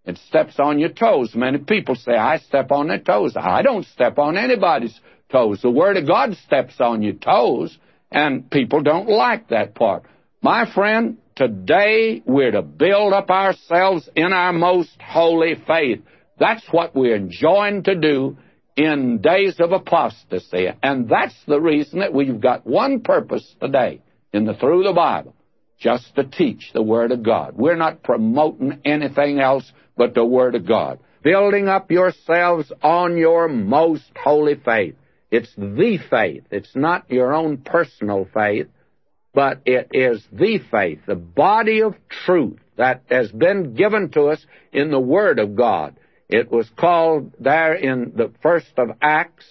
It steps on your toes. Many people say, I step on their toes. I don't step on anybody's toes. The Word of God steps on your toes, and people don't like that part. My friend, today we're to build up ourselves in our most holy faith. That's what we're enjoined to do in days of apostasy. And that's the reason that we've got one purpose today in the through the Bible, just to teach the Word of God. We're not promoting anything else but the Word of God. Building up yourselves on your most holy faith. It's the faith. It's not your own personal faith, but it is the faith, the body of truth that has been given to us in the Word of God. It was called there in the first of Acts,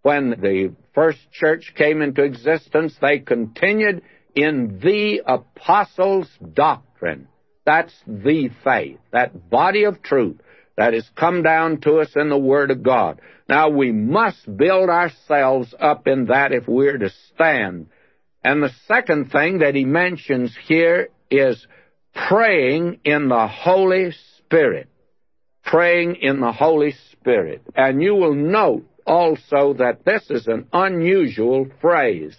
when the first church came into existence, they continued in the apostles' doctrine. That's the faith, that body of truth that has come down to us in the Word of God. Now we must build ourselves up in that if we're to stand. And the second thing that he mentions here is praying in the Holy Spirit. Praying in the Holy Spirit. And you will note also that this is an unusual phrase.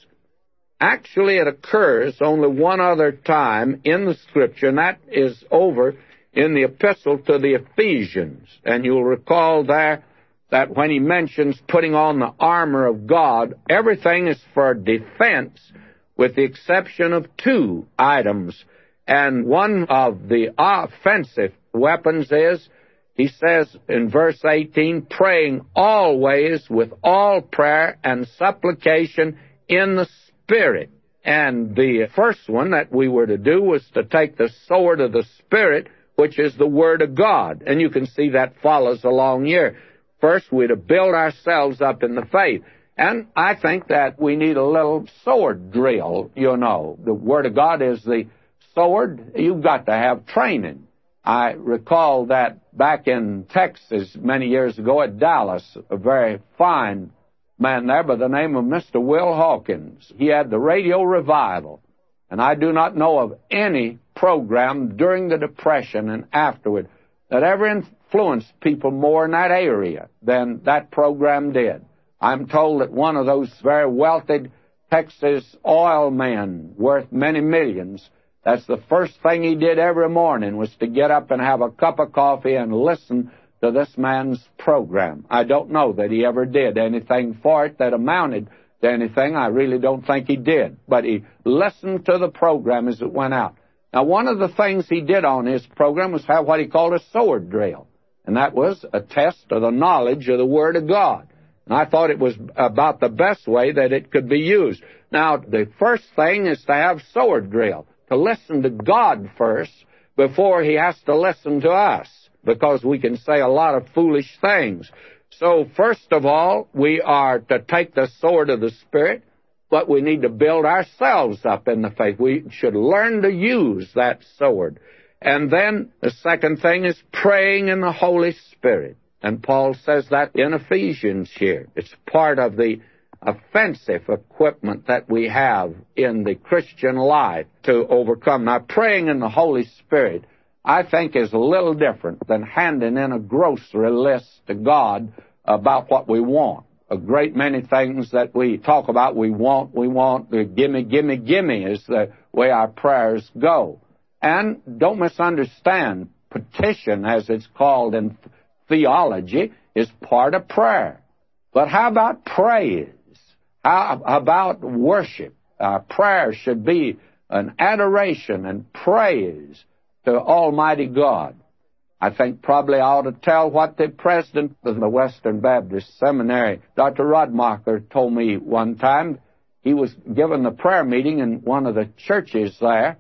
Actually, it occurs only one other time in the Scripture, and that is over in the epistle to the Ephesians. And you'll recall there that when he mentions putting on the armor of God, everything is for defense with the exception of two items. And one of the offensive weapons is, he says in verse 18, praying always with all prayer and supplication in the Spirit. And the first one that we were to do was to take the sword of the Spirit, which is the Word of God. And you can see that follows along here. First, we're to build ourselves up in the faith. And I think that we need a little sword drill, you know. The Word of God is the sword. You've got to have training. I recall that back in Texas many years ago at Dallas, a very fine man there by the name of Mr. Will Hawkins. He had the radio revival. And I do not know of any program during the Depression and afterward that ever influenced people more in that area than that program did. I'm told that one of those very wealthy Texas oil men worth many millions, that's the first thing he did every morning was to get up and have a cup of coffee and listen to this man's program. I don't know that he ever did anything for it that amounted to anything. I really don't think he did. But he listened to the program as it went out. Now, one of the things he did on his program was have what he called a sword drill. And that was a test of the knowledge of the Word of God. And I thought it was about the best way that it could be used. Now, the first thing is to have sword drill, to listen to God first before he has to listen to us, because we can say a lot of foolish things. So, first of all, we are to take the sword of the Spirit, but we need to build ourselves up in the faith. We should learn to use that sword. And then the second thing is praying in the Holy Spirit. And Paul says that in Ephesians here. It's part of the offensive equipment that we have in the Christian life to overcome. Now, praying in the Holy Spirit, I think is a little different than handing in a grocery list to God about what we want. A great many things that we talk about, we want, we want, the gimme, gimme, gimme is the way our prayers go. And don't misunderstand, petition, as it's called in theology, is part of prayer. But how about praise? How about worship? Our prayer should be an adoration and praise to Almighty God. I think probably I ought to tell what the president of the Western Baptist Seminary, Dr. Radmacher, told me one time. He was given the prayer meeting in one of the churches there,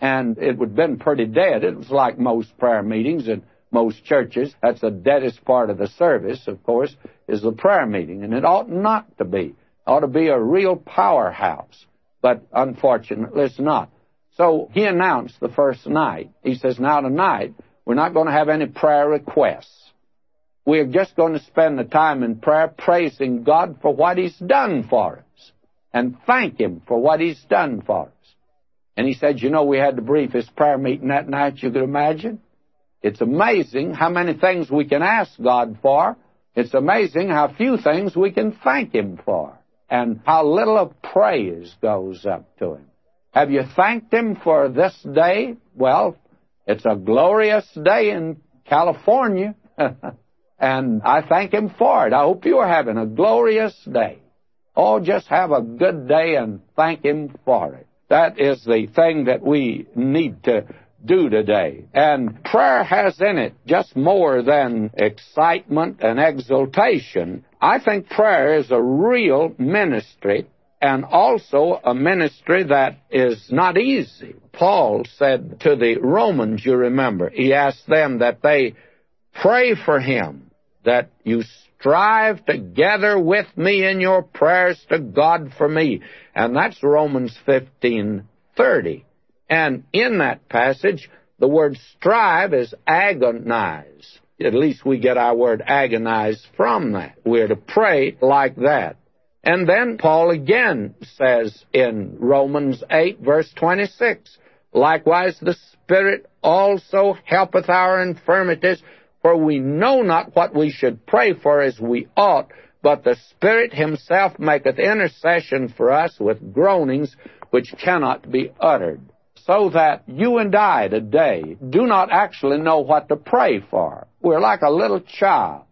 and it had been pretty dead. It was like most prayer meetings in most churches. That's the deadest part of the service, of course, is the prayer meeting, and it ought not to be. It ought to be a real powerhouse, but unfortunately it's not. So he announced the first night. He says, now tonight, we're not going to have any prayer requests. We're just going to spend the time in prayer praising God for what He's done for us and thank Him for what He's done for us. And he said, you know, we had the briefest prayer meeting that night you could imagine. It's amazing how many things we can ask God for. It's amazing how few things we can thank Him for and how little of praise goes up to Him. Have you thanked Him for this day? Well, it's a glorious day in California, and I thank Him for it. I hope you're having a glorious day. Oh, just have a good day and thank Him for it. That is the thing that we need to do today. And prayer has in it just more than excitement and exultation. I think prayer is a real ministry and also a ministry that is not easy. Paul said to the Romans, you remember, he asked them that they pray for him, that you strive together with me in your prayers to God for me. And that's Romans 15:30. And in that passage, the word strive is agonize. At least we get our word agonize from that. We're to pray like that. And then Paul again says in Romans 8, verse 26, Likewise the Spirit also helpeth our infirmities, for we know not what we should pray for as we ought, but the Spirit himself maketh intercession for us with groanings which cannot be uttered. So that you and I today do not actually know what to pray for. We're like a little child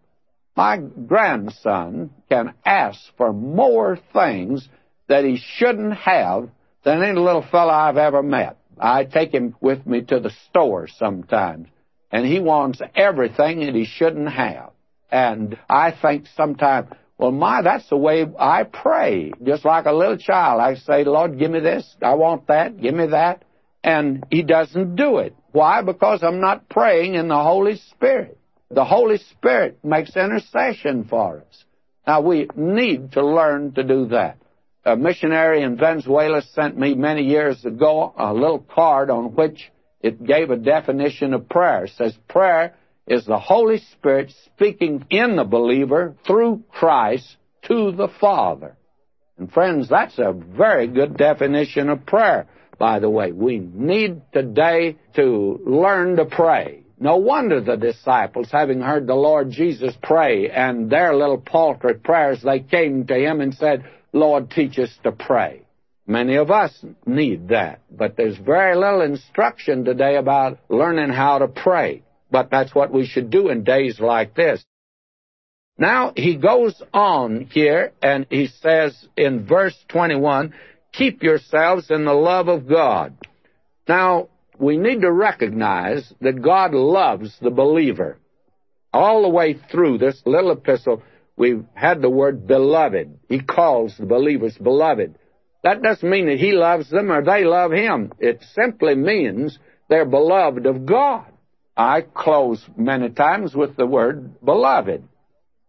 my grandson can ask for more things that he shouldn't have than any little fellow I've ever met. I take him with me to the store sometimes, and he wants everything that he shouldn't have. And I think sometimes, well, my, that's the way I pray. Just like a little child, I say, Lord, give me this. I want that. Give me that. And he doesn't do it. Why? Because I'm not praying in the Holy Spirit. The Holy Spirit makes intercession for us. Now, we need to learn to do that. A missionary in Venezuela sent me many years ago a little card on which it gave a definition of prayer. It says, Prayer is the Holy Spirit speaking in the believer through Christ to the Father. And friends, that's a very good definition of prayer, by the way. We need today to learn to pray. No wonder the disciples, having heard the Lord Jesus pray and their little paltry prayers, they came to him and said, Lord, teach us to pray. Many of us need that, but there's very little instruction today about learning how to pray. But that's what we should do in days like this. Now he goes on here and he says in verse 21, keep yourselves in the love of God. Now, we need to recognize that God loves the believer. All the way through this little epistle, we've had the word beloved. He calls the believers beloved. That doesn't mean that he loves them or they love him. It simply means they're beloved of God. I close many times with the word beloved.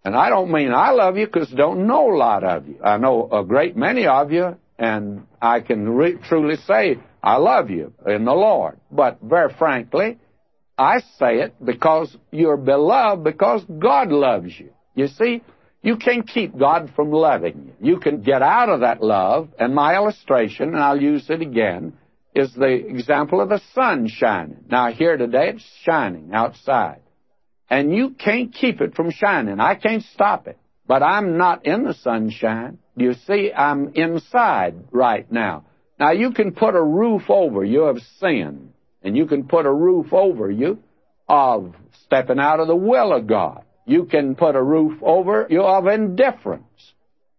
And I don't mean I love you because don't know a lot of you. I know a great many of you, and I can re- truly say I love you in the Lord. But very frankly, I say it because you're beloved because God loves you. You see, you can't keep God from loving you. You can get out of that love, and my illustration, and I'll use it again, is the example of the sun shining. Now, here today, it's shining outside. And you can't keep it from shining. I can't stop it. But I'm not in the sunshine. You see, I'm inside right now. Now, you can put a roof over you of sin, and you can put a roof over you of stepping out of the will of God. You can put a roof over you of indifference,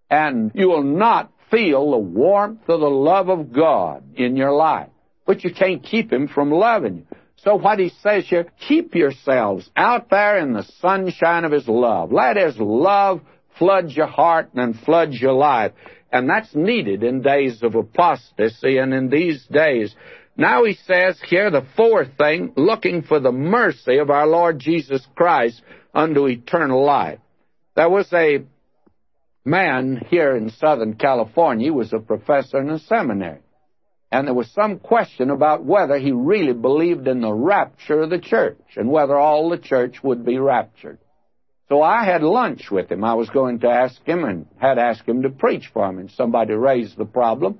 and you will not feel the warmth of the love of God in your life. But you can't keep Him from loving you. So what he says here, keep yourselves out there in the sunshine of his love. Let his love flood your heart and flood your life. And that's needed in days of apostasy and in these days. Now he says here the fourth thing, looking for the mercy of our Lord Jesus Christ unto eternal life. There was a man here in Southern California, he was a professor in a seminary. And there was some question about whether he really believed in the rapture of the church and whether all the church would be raptured. So I had lunch with him. I was going to ask him and had asked him to preach for me. And somebody raised the problem.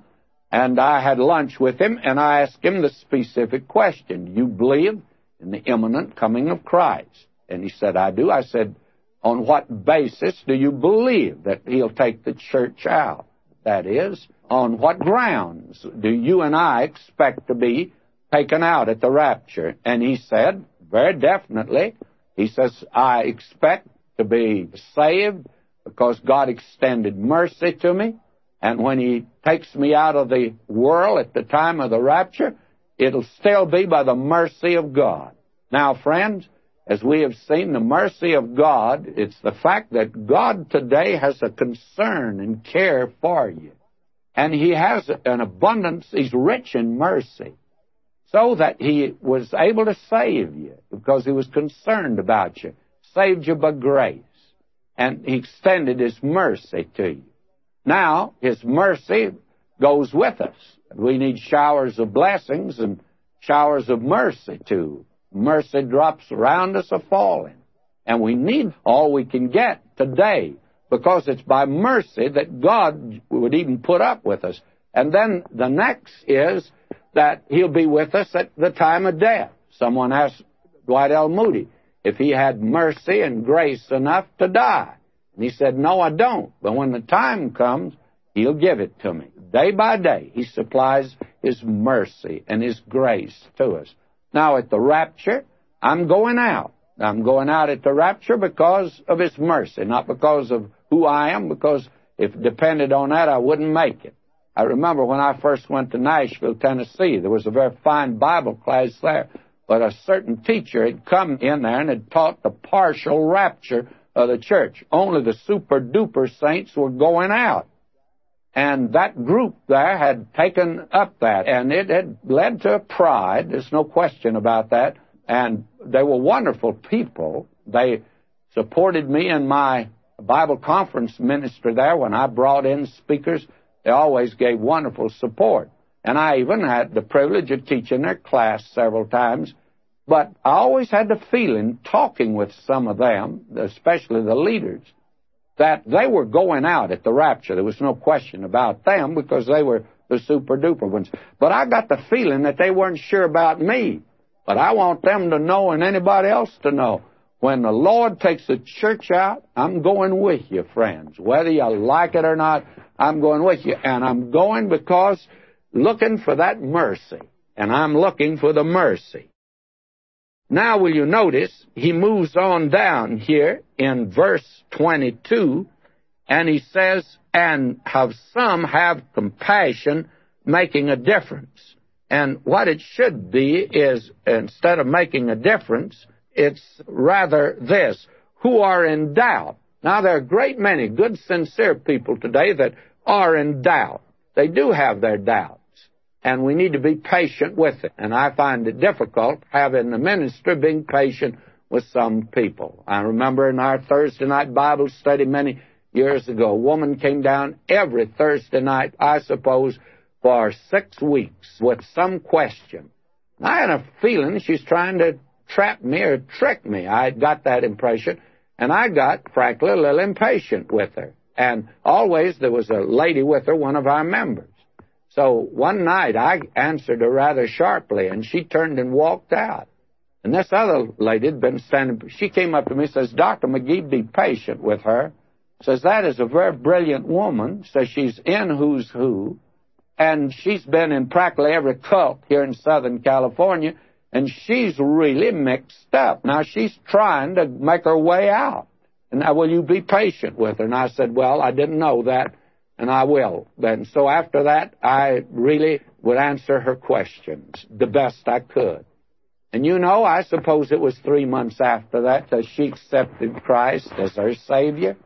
And I had lunch with him and I asked him the specific question. Do you believe in the imminent coming of Christ? And he said, I do. I said, on what basis do you believe that he'll take the church out? That is, on what grounds do you and I expect to be taken out at the rapture? And he said, very definitely, he says, I expect to be saved because God extended mercy to me. And when He takes me out of the world at the time of the rapture, it'll still be by the mercy of God. Now, friends, as we have seen the mercy of God, it's the fact that God today has a concern and care for you. And He has an abundance, He's rich in mercy. So that He was able to save you because He was concerned about you saved you by grace, and He extended His mercy to you. Now, His mercy goes with us. We need showers of blessings and showers of mercy too. Mercy drops around us are falling. And we need all we can get today because it's by mercy that God would even put up with us. And then the next is that He'll be with us at the time of death. Someone asked Dwight L. Moody, if he had mercy and grace enough to die. And he said, No, I don't. But when the time comes, he'll give it to me. Day by day, he supplies his mercy and his grace to us. Now, at the rapture, I'm going out. I'm going out at the rapture because of his mercy, not because of who I am, because if it depended on that, I wouldn't make it. I remember when I first went to Nashville, Tennessee, there was a very fine Bible class there. But a certain teacher had come in there and had taught the partial rapture of the church. Only the super duper saints were going out. And that group there had taken up that, and it had led to pride. There's no question about that. And they were wonderful people. They supported me in my Bible conference ministry there when I brought in speakers. They always gave wonderful support. And I even had the privilege of teaching their class several times. But I always had the feeling, talking with some of them, especially the leaders, that they were going out at the rapture. There was no question about them because they were the super duper ones. But I got the feeling that they weren't sure about me. But I want them to know and anybody else to know. When the Lord takes the church out, I'm going with you, friends. Whether you like it or not, I'm going with you. And I'm going because looking for that mercy. And I'm looking for the mercy. Now, will you notice, he moves on down here in verse 22, and he says, and have some have compassion, making a difference. And what it should be is, instead of making a difference, it's rather this, who are in doubt. Now, there are a great many good, sincere people today that are in doubt. They do have their doubts and we need to be patient with it. And I find it difficult having the minister being patient with some people. I remember in our Thursday night Bible study many years ago, a woman came down every Thursday night, I suppose, for six weeks with some question. I had a feeling she's trying to trap me or trick me. I got that impression, and I got, frankly, a little impatient with her. And always there was a lady with her, one of our members. So one night I answered her rather sharply, and she turned and walked out. And this other lady had been standing, she came up to me and says, Dr. McGee, be patient with her. Says, that is a very brilliant woman. Says she's in Who's Who. And she's been in practically every cult here in Southern California. And she's really mixed up. Now she's trying to make her way out. And now will you be patient with her? And I said, well, I didn't know that and I will. And so after that, I really would answer her questions the best I could. And you know, I suppose it was three months after that that she accepted Christ as her Savior.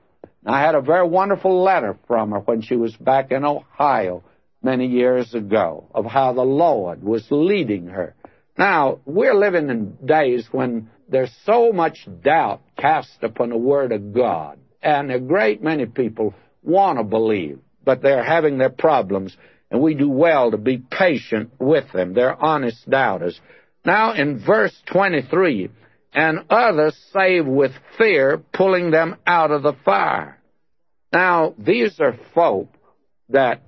I had a very wonderful letter from her when she was back in Ohio many years ago of how the Lord was leading her. Now, we're living in days when there's so much doubt cast upon the Word of God, and a great many people want to believe, but they're having their problems, and we do well to be patient with them. They're honest doubters. Now, in verse 23, and others save with fear, pulling them out of the fire. Now, these are folk that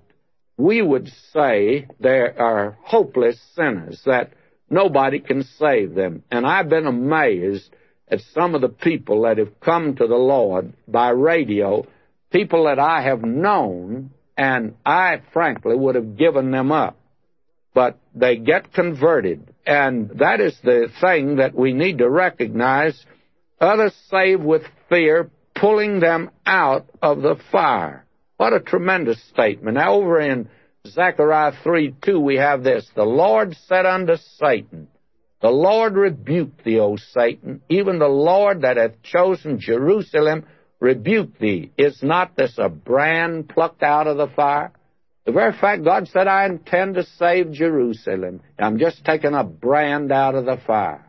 we would say they are hopeless sinners, that nobody can save them. And I've been amazed at some of the people that have come to the Lord by radio people that I have known, and I frankly would have given them up. But they get converted, and that is the thing that we need to recognize. Others save with fear, pulling them out of the fire. What a tremendous statement. Now, over in Zechariah 3 2, we have this The Lord said unto Satan, The Lord rebuked thee, O Satan, even the Lord that hath chosen Jerusalem rebuke thee. Is not this a brand plucked out of the fire? The very fact God said, I intend to save Jerusalem. I'm just taking a brand out of the fire.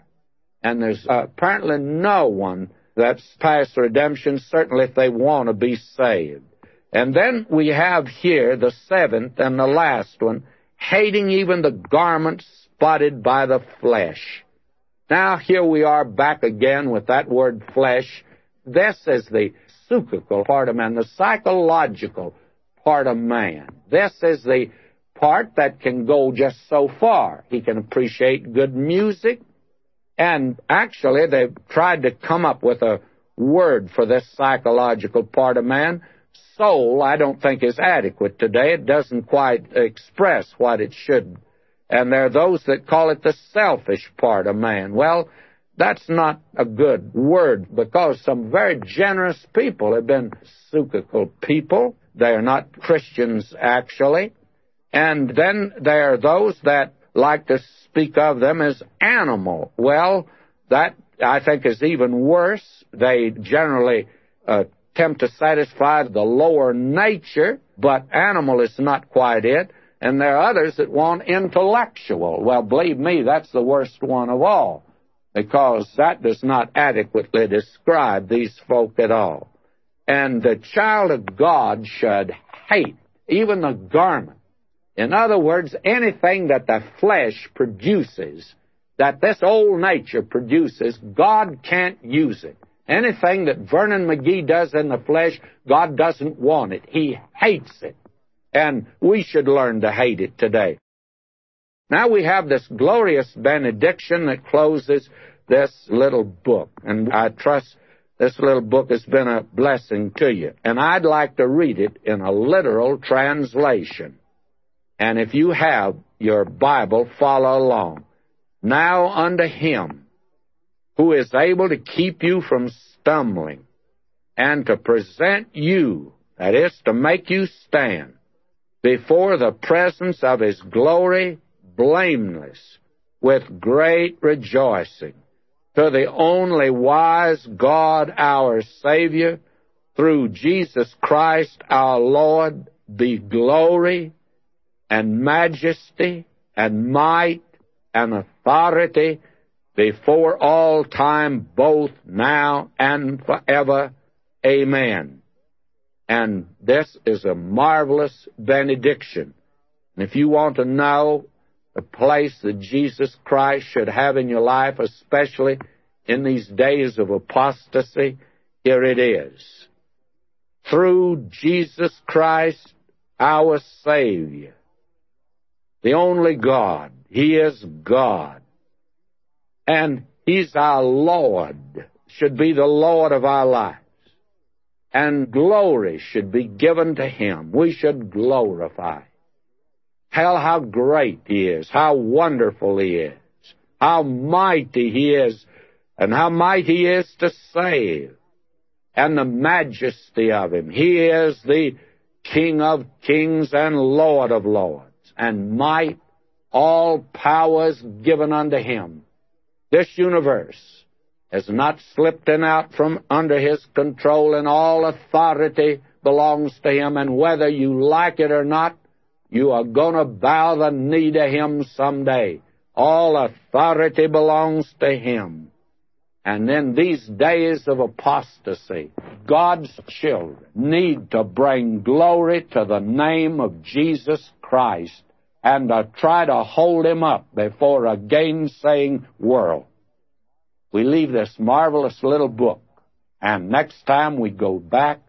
And there's apparently no one that's past redemption, certainly if they want to be saved. And then we have here the seventh and the last one, hating even the garment spotted by the flesh. Now here we are back again with that word flesh. This is the psychical part of man, the psychological part of man. This is the part that can go just so far. He can appreciate good music, and actually they've tried to come up with a word for this psychological part of man. Soul, I don't think, is adequate today. It doesn't quite express what it should. And there are those that call it the selfish part of man. Well, that's not a good word because some very generous people have been psychical people. They are not Christians, actually. And then there are those that like to speak of them as animal. Well, that I think is even worse. They generally uh, attempt to satisfy the lower nature, but animal is not quite it. And there are others that want intellectual. Well, believe me, that's the worst one of all because that does not adequately describe these folk at all. And the child of God should hate even the garment. In other words, anything that the flesh produces, that this old nature produces, God can't use it. Anything that Vernon McGee does in the flesh, God doesn't want it. He hates it. And we should learn to hate it today. Now we have this glorious benediction that closes this little book. And I trust this little book has been a blessing to you. And I'd like to read it in a literal translation. And if you have your Bible, follow along. Now unto him who is able to keep you from stumbling and to present you, that is, to make you stand before the presence of his glory blameless with great rejoicing. To the only wise God, our Savior, through Jesus Christ our Lord, be glory and majesty and might and authority before all time, both now and forever. Amen. And this is a marvelous benediction. And if you want to know the place that Jesus Christ should have in your life, especially in these days of apostasy, here it is. Through Jesus Christ, our Savior, the only God. He is God. And He's our Lord, should be the Lord of our lives. And glory should be given to Him. We should glorify. Tell how great He is, how wonderful He is, how mighty He is, and how mighty He is to save, and the majesty of Him. He is the King of kings and Lord of lords, and might, all powers given unto Him. This universe has not slipped in out from under his control, and all authority belongs to him. And whether you like it or not, you are going to bow the knee to him someday. All authority belongs to him. And in these days of apostasy, God's children need to bring glory to the name of Jesus Christ and to try to hold him up before a gainsaying world. We leave this marvelous little book, and next time we go back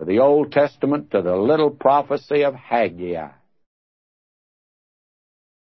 to the Old Testament to the little prophecy of Haggai.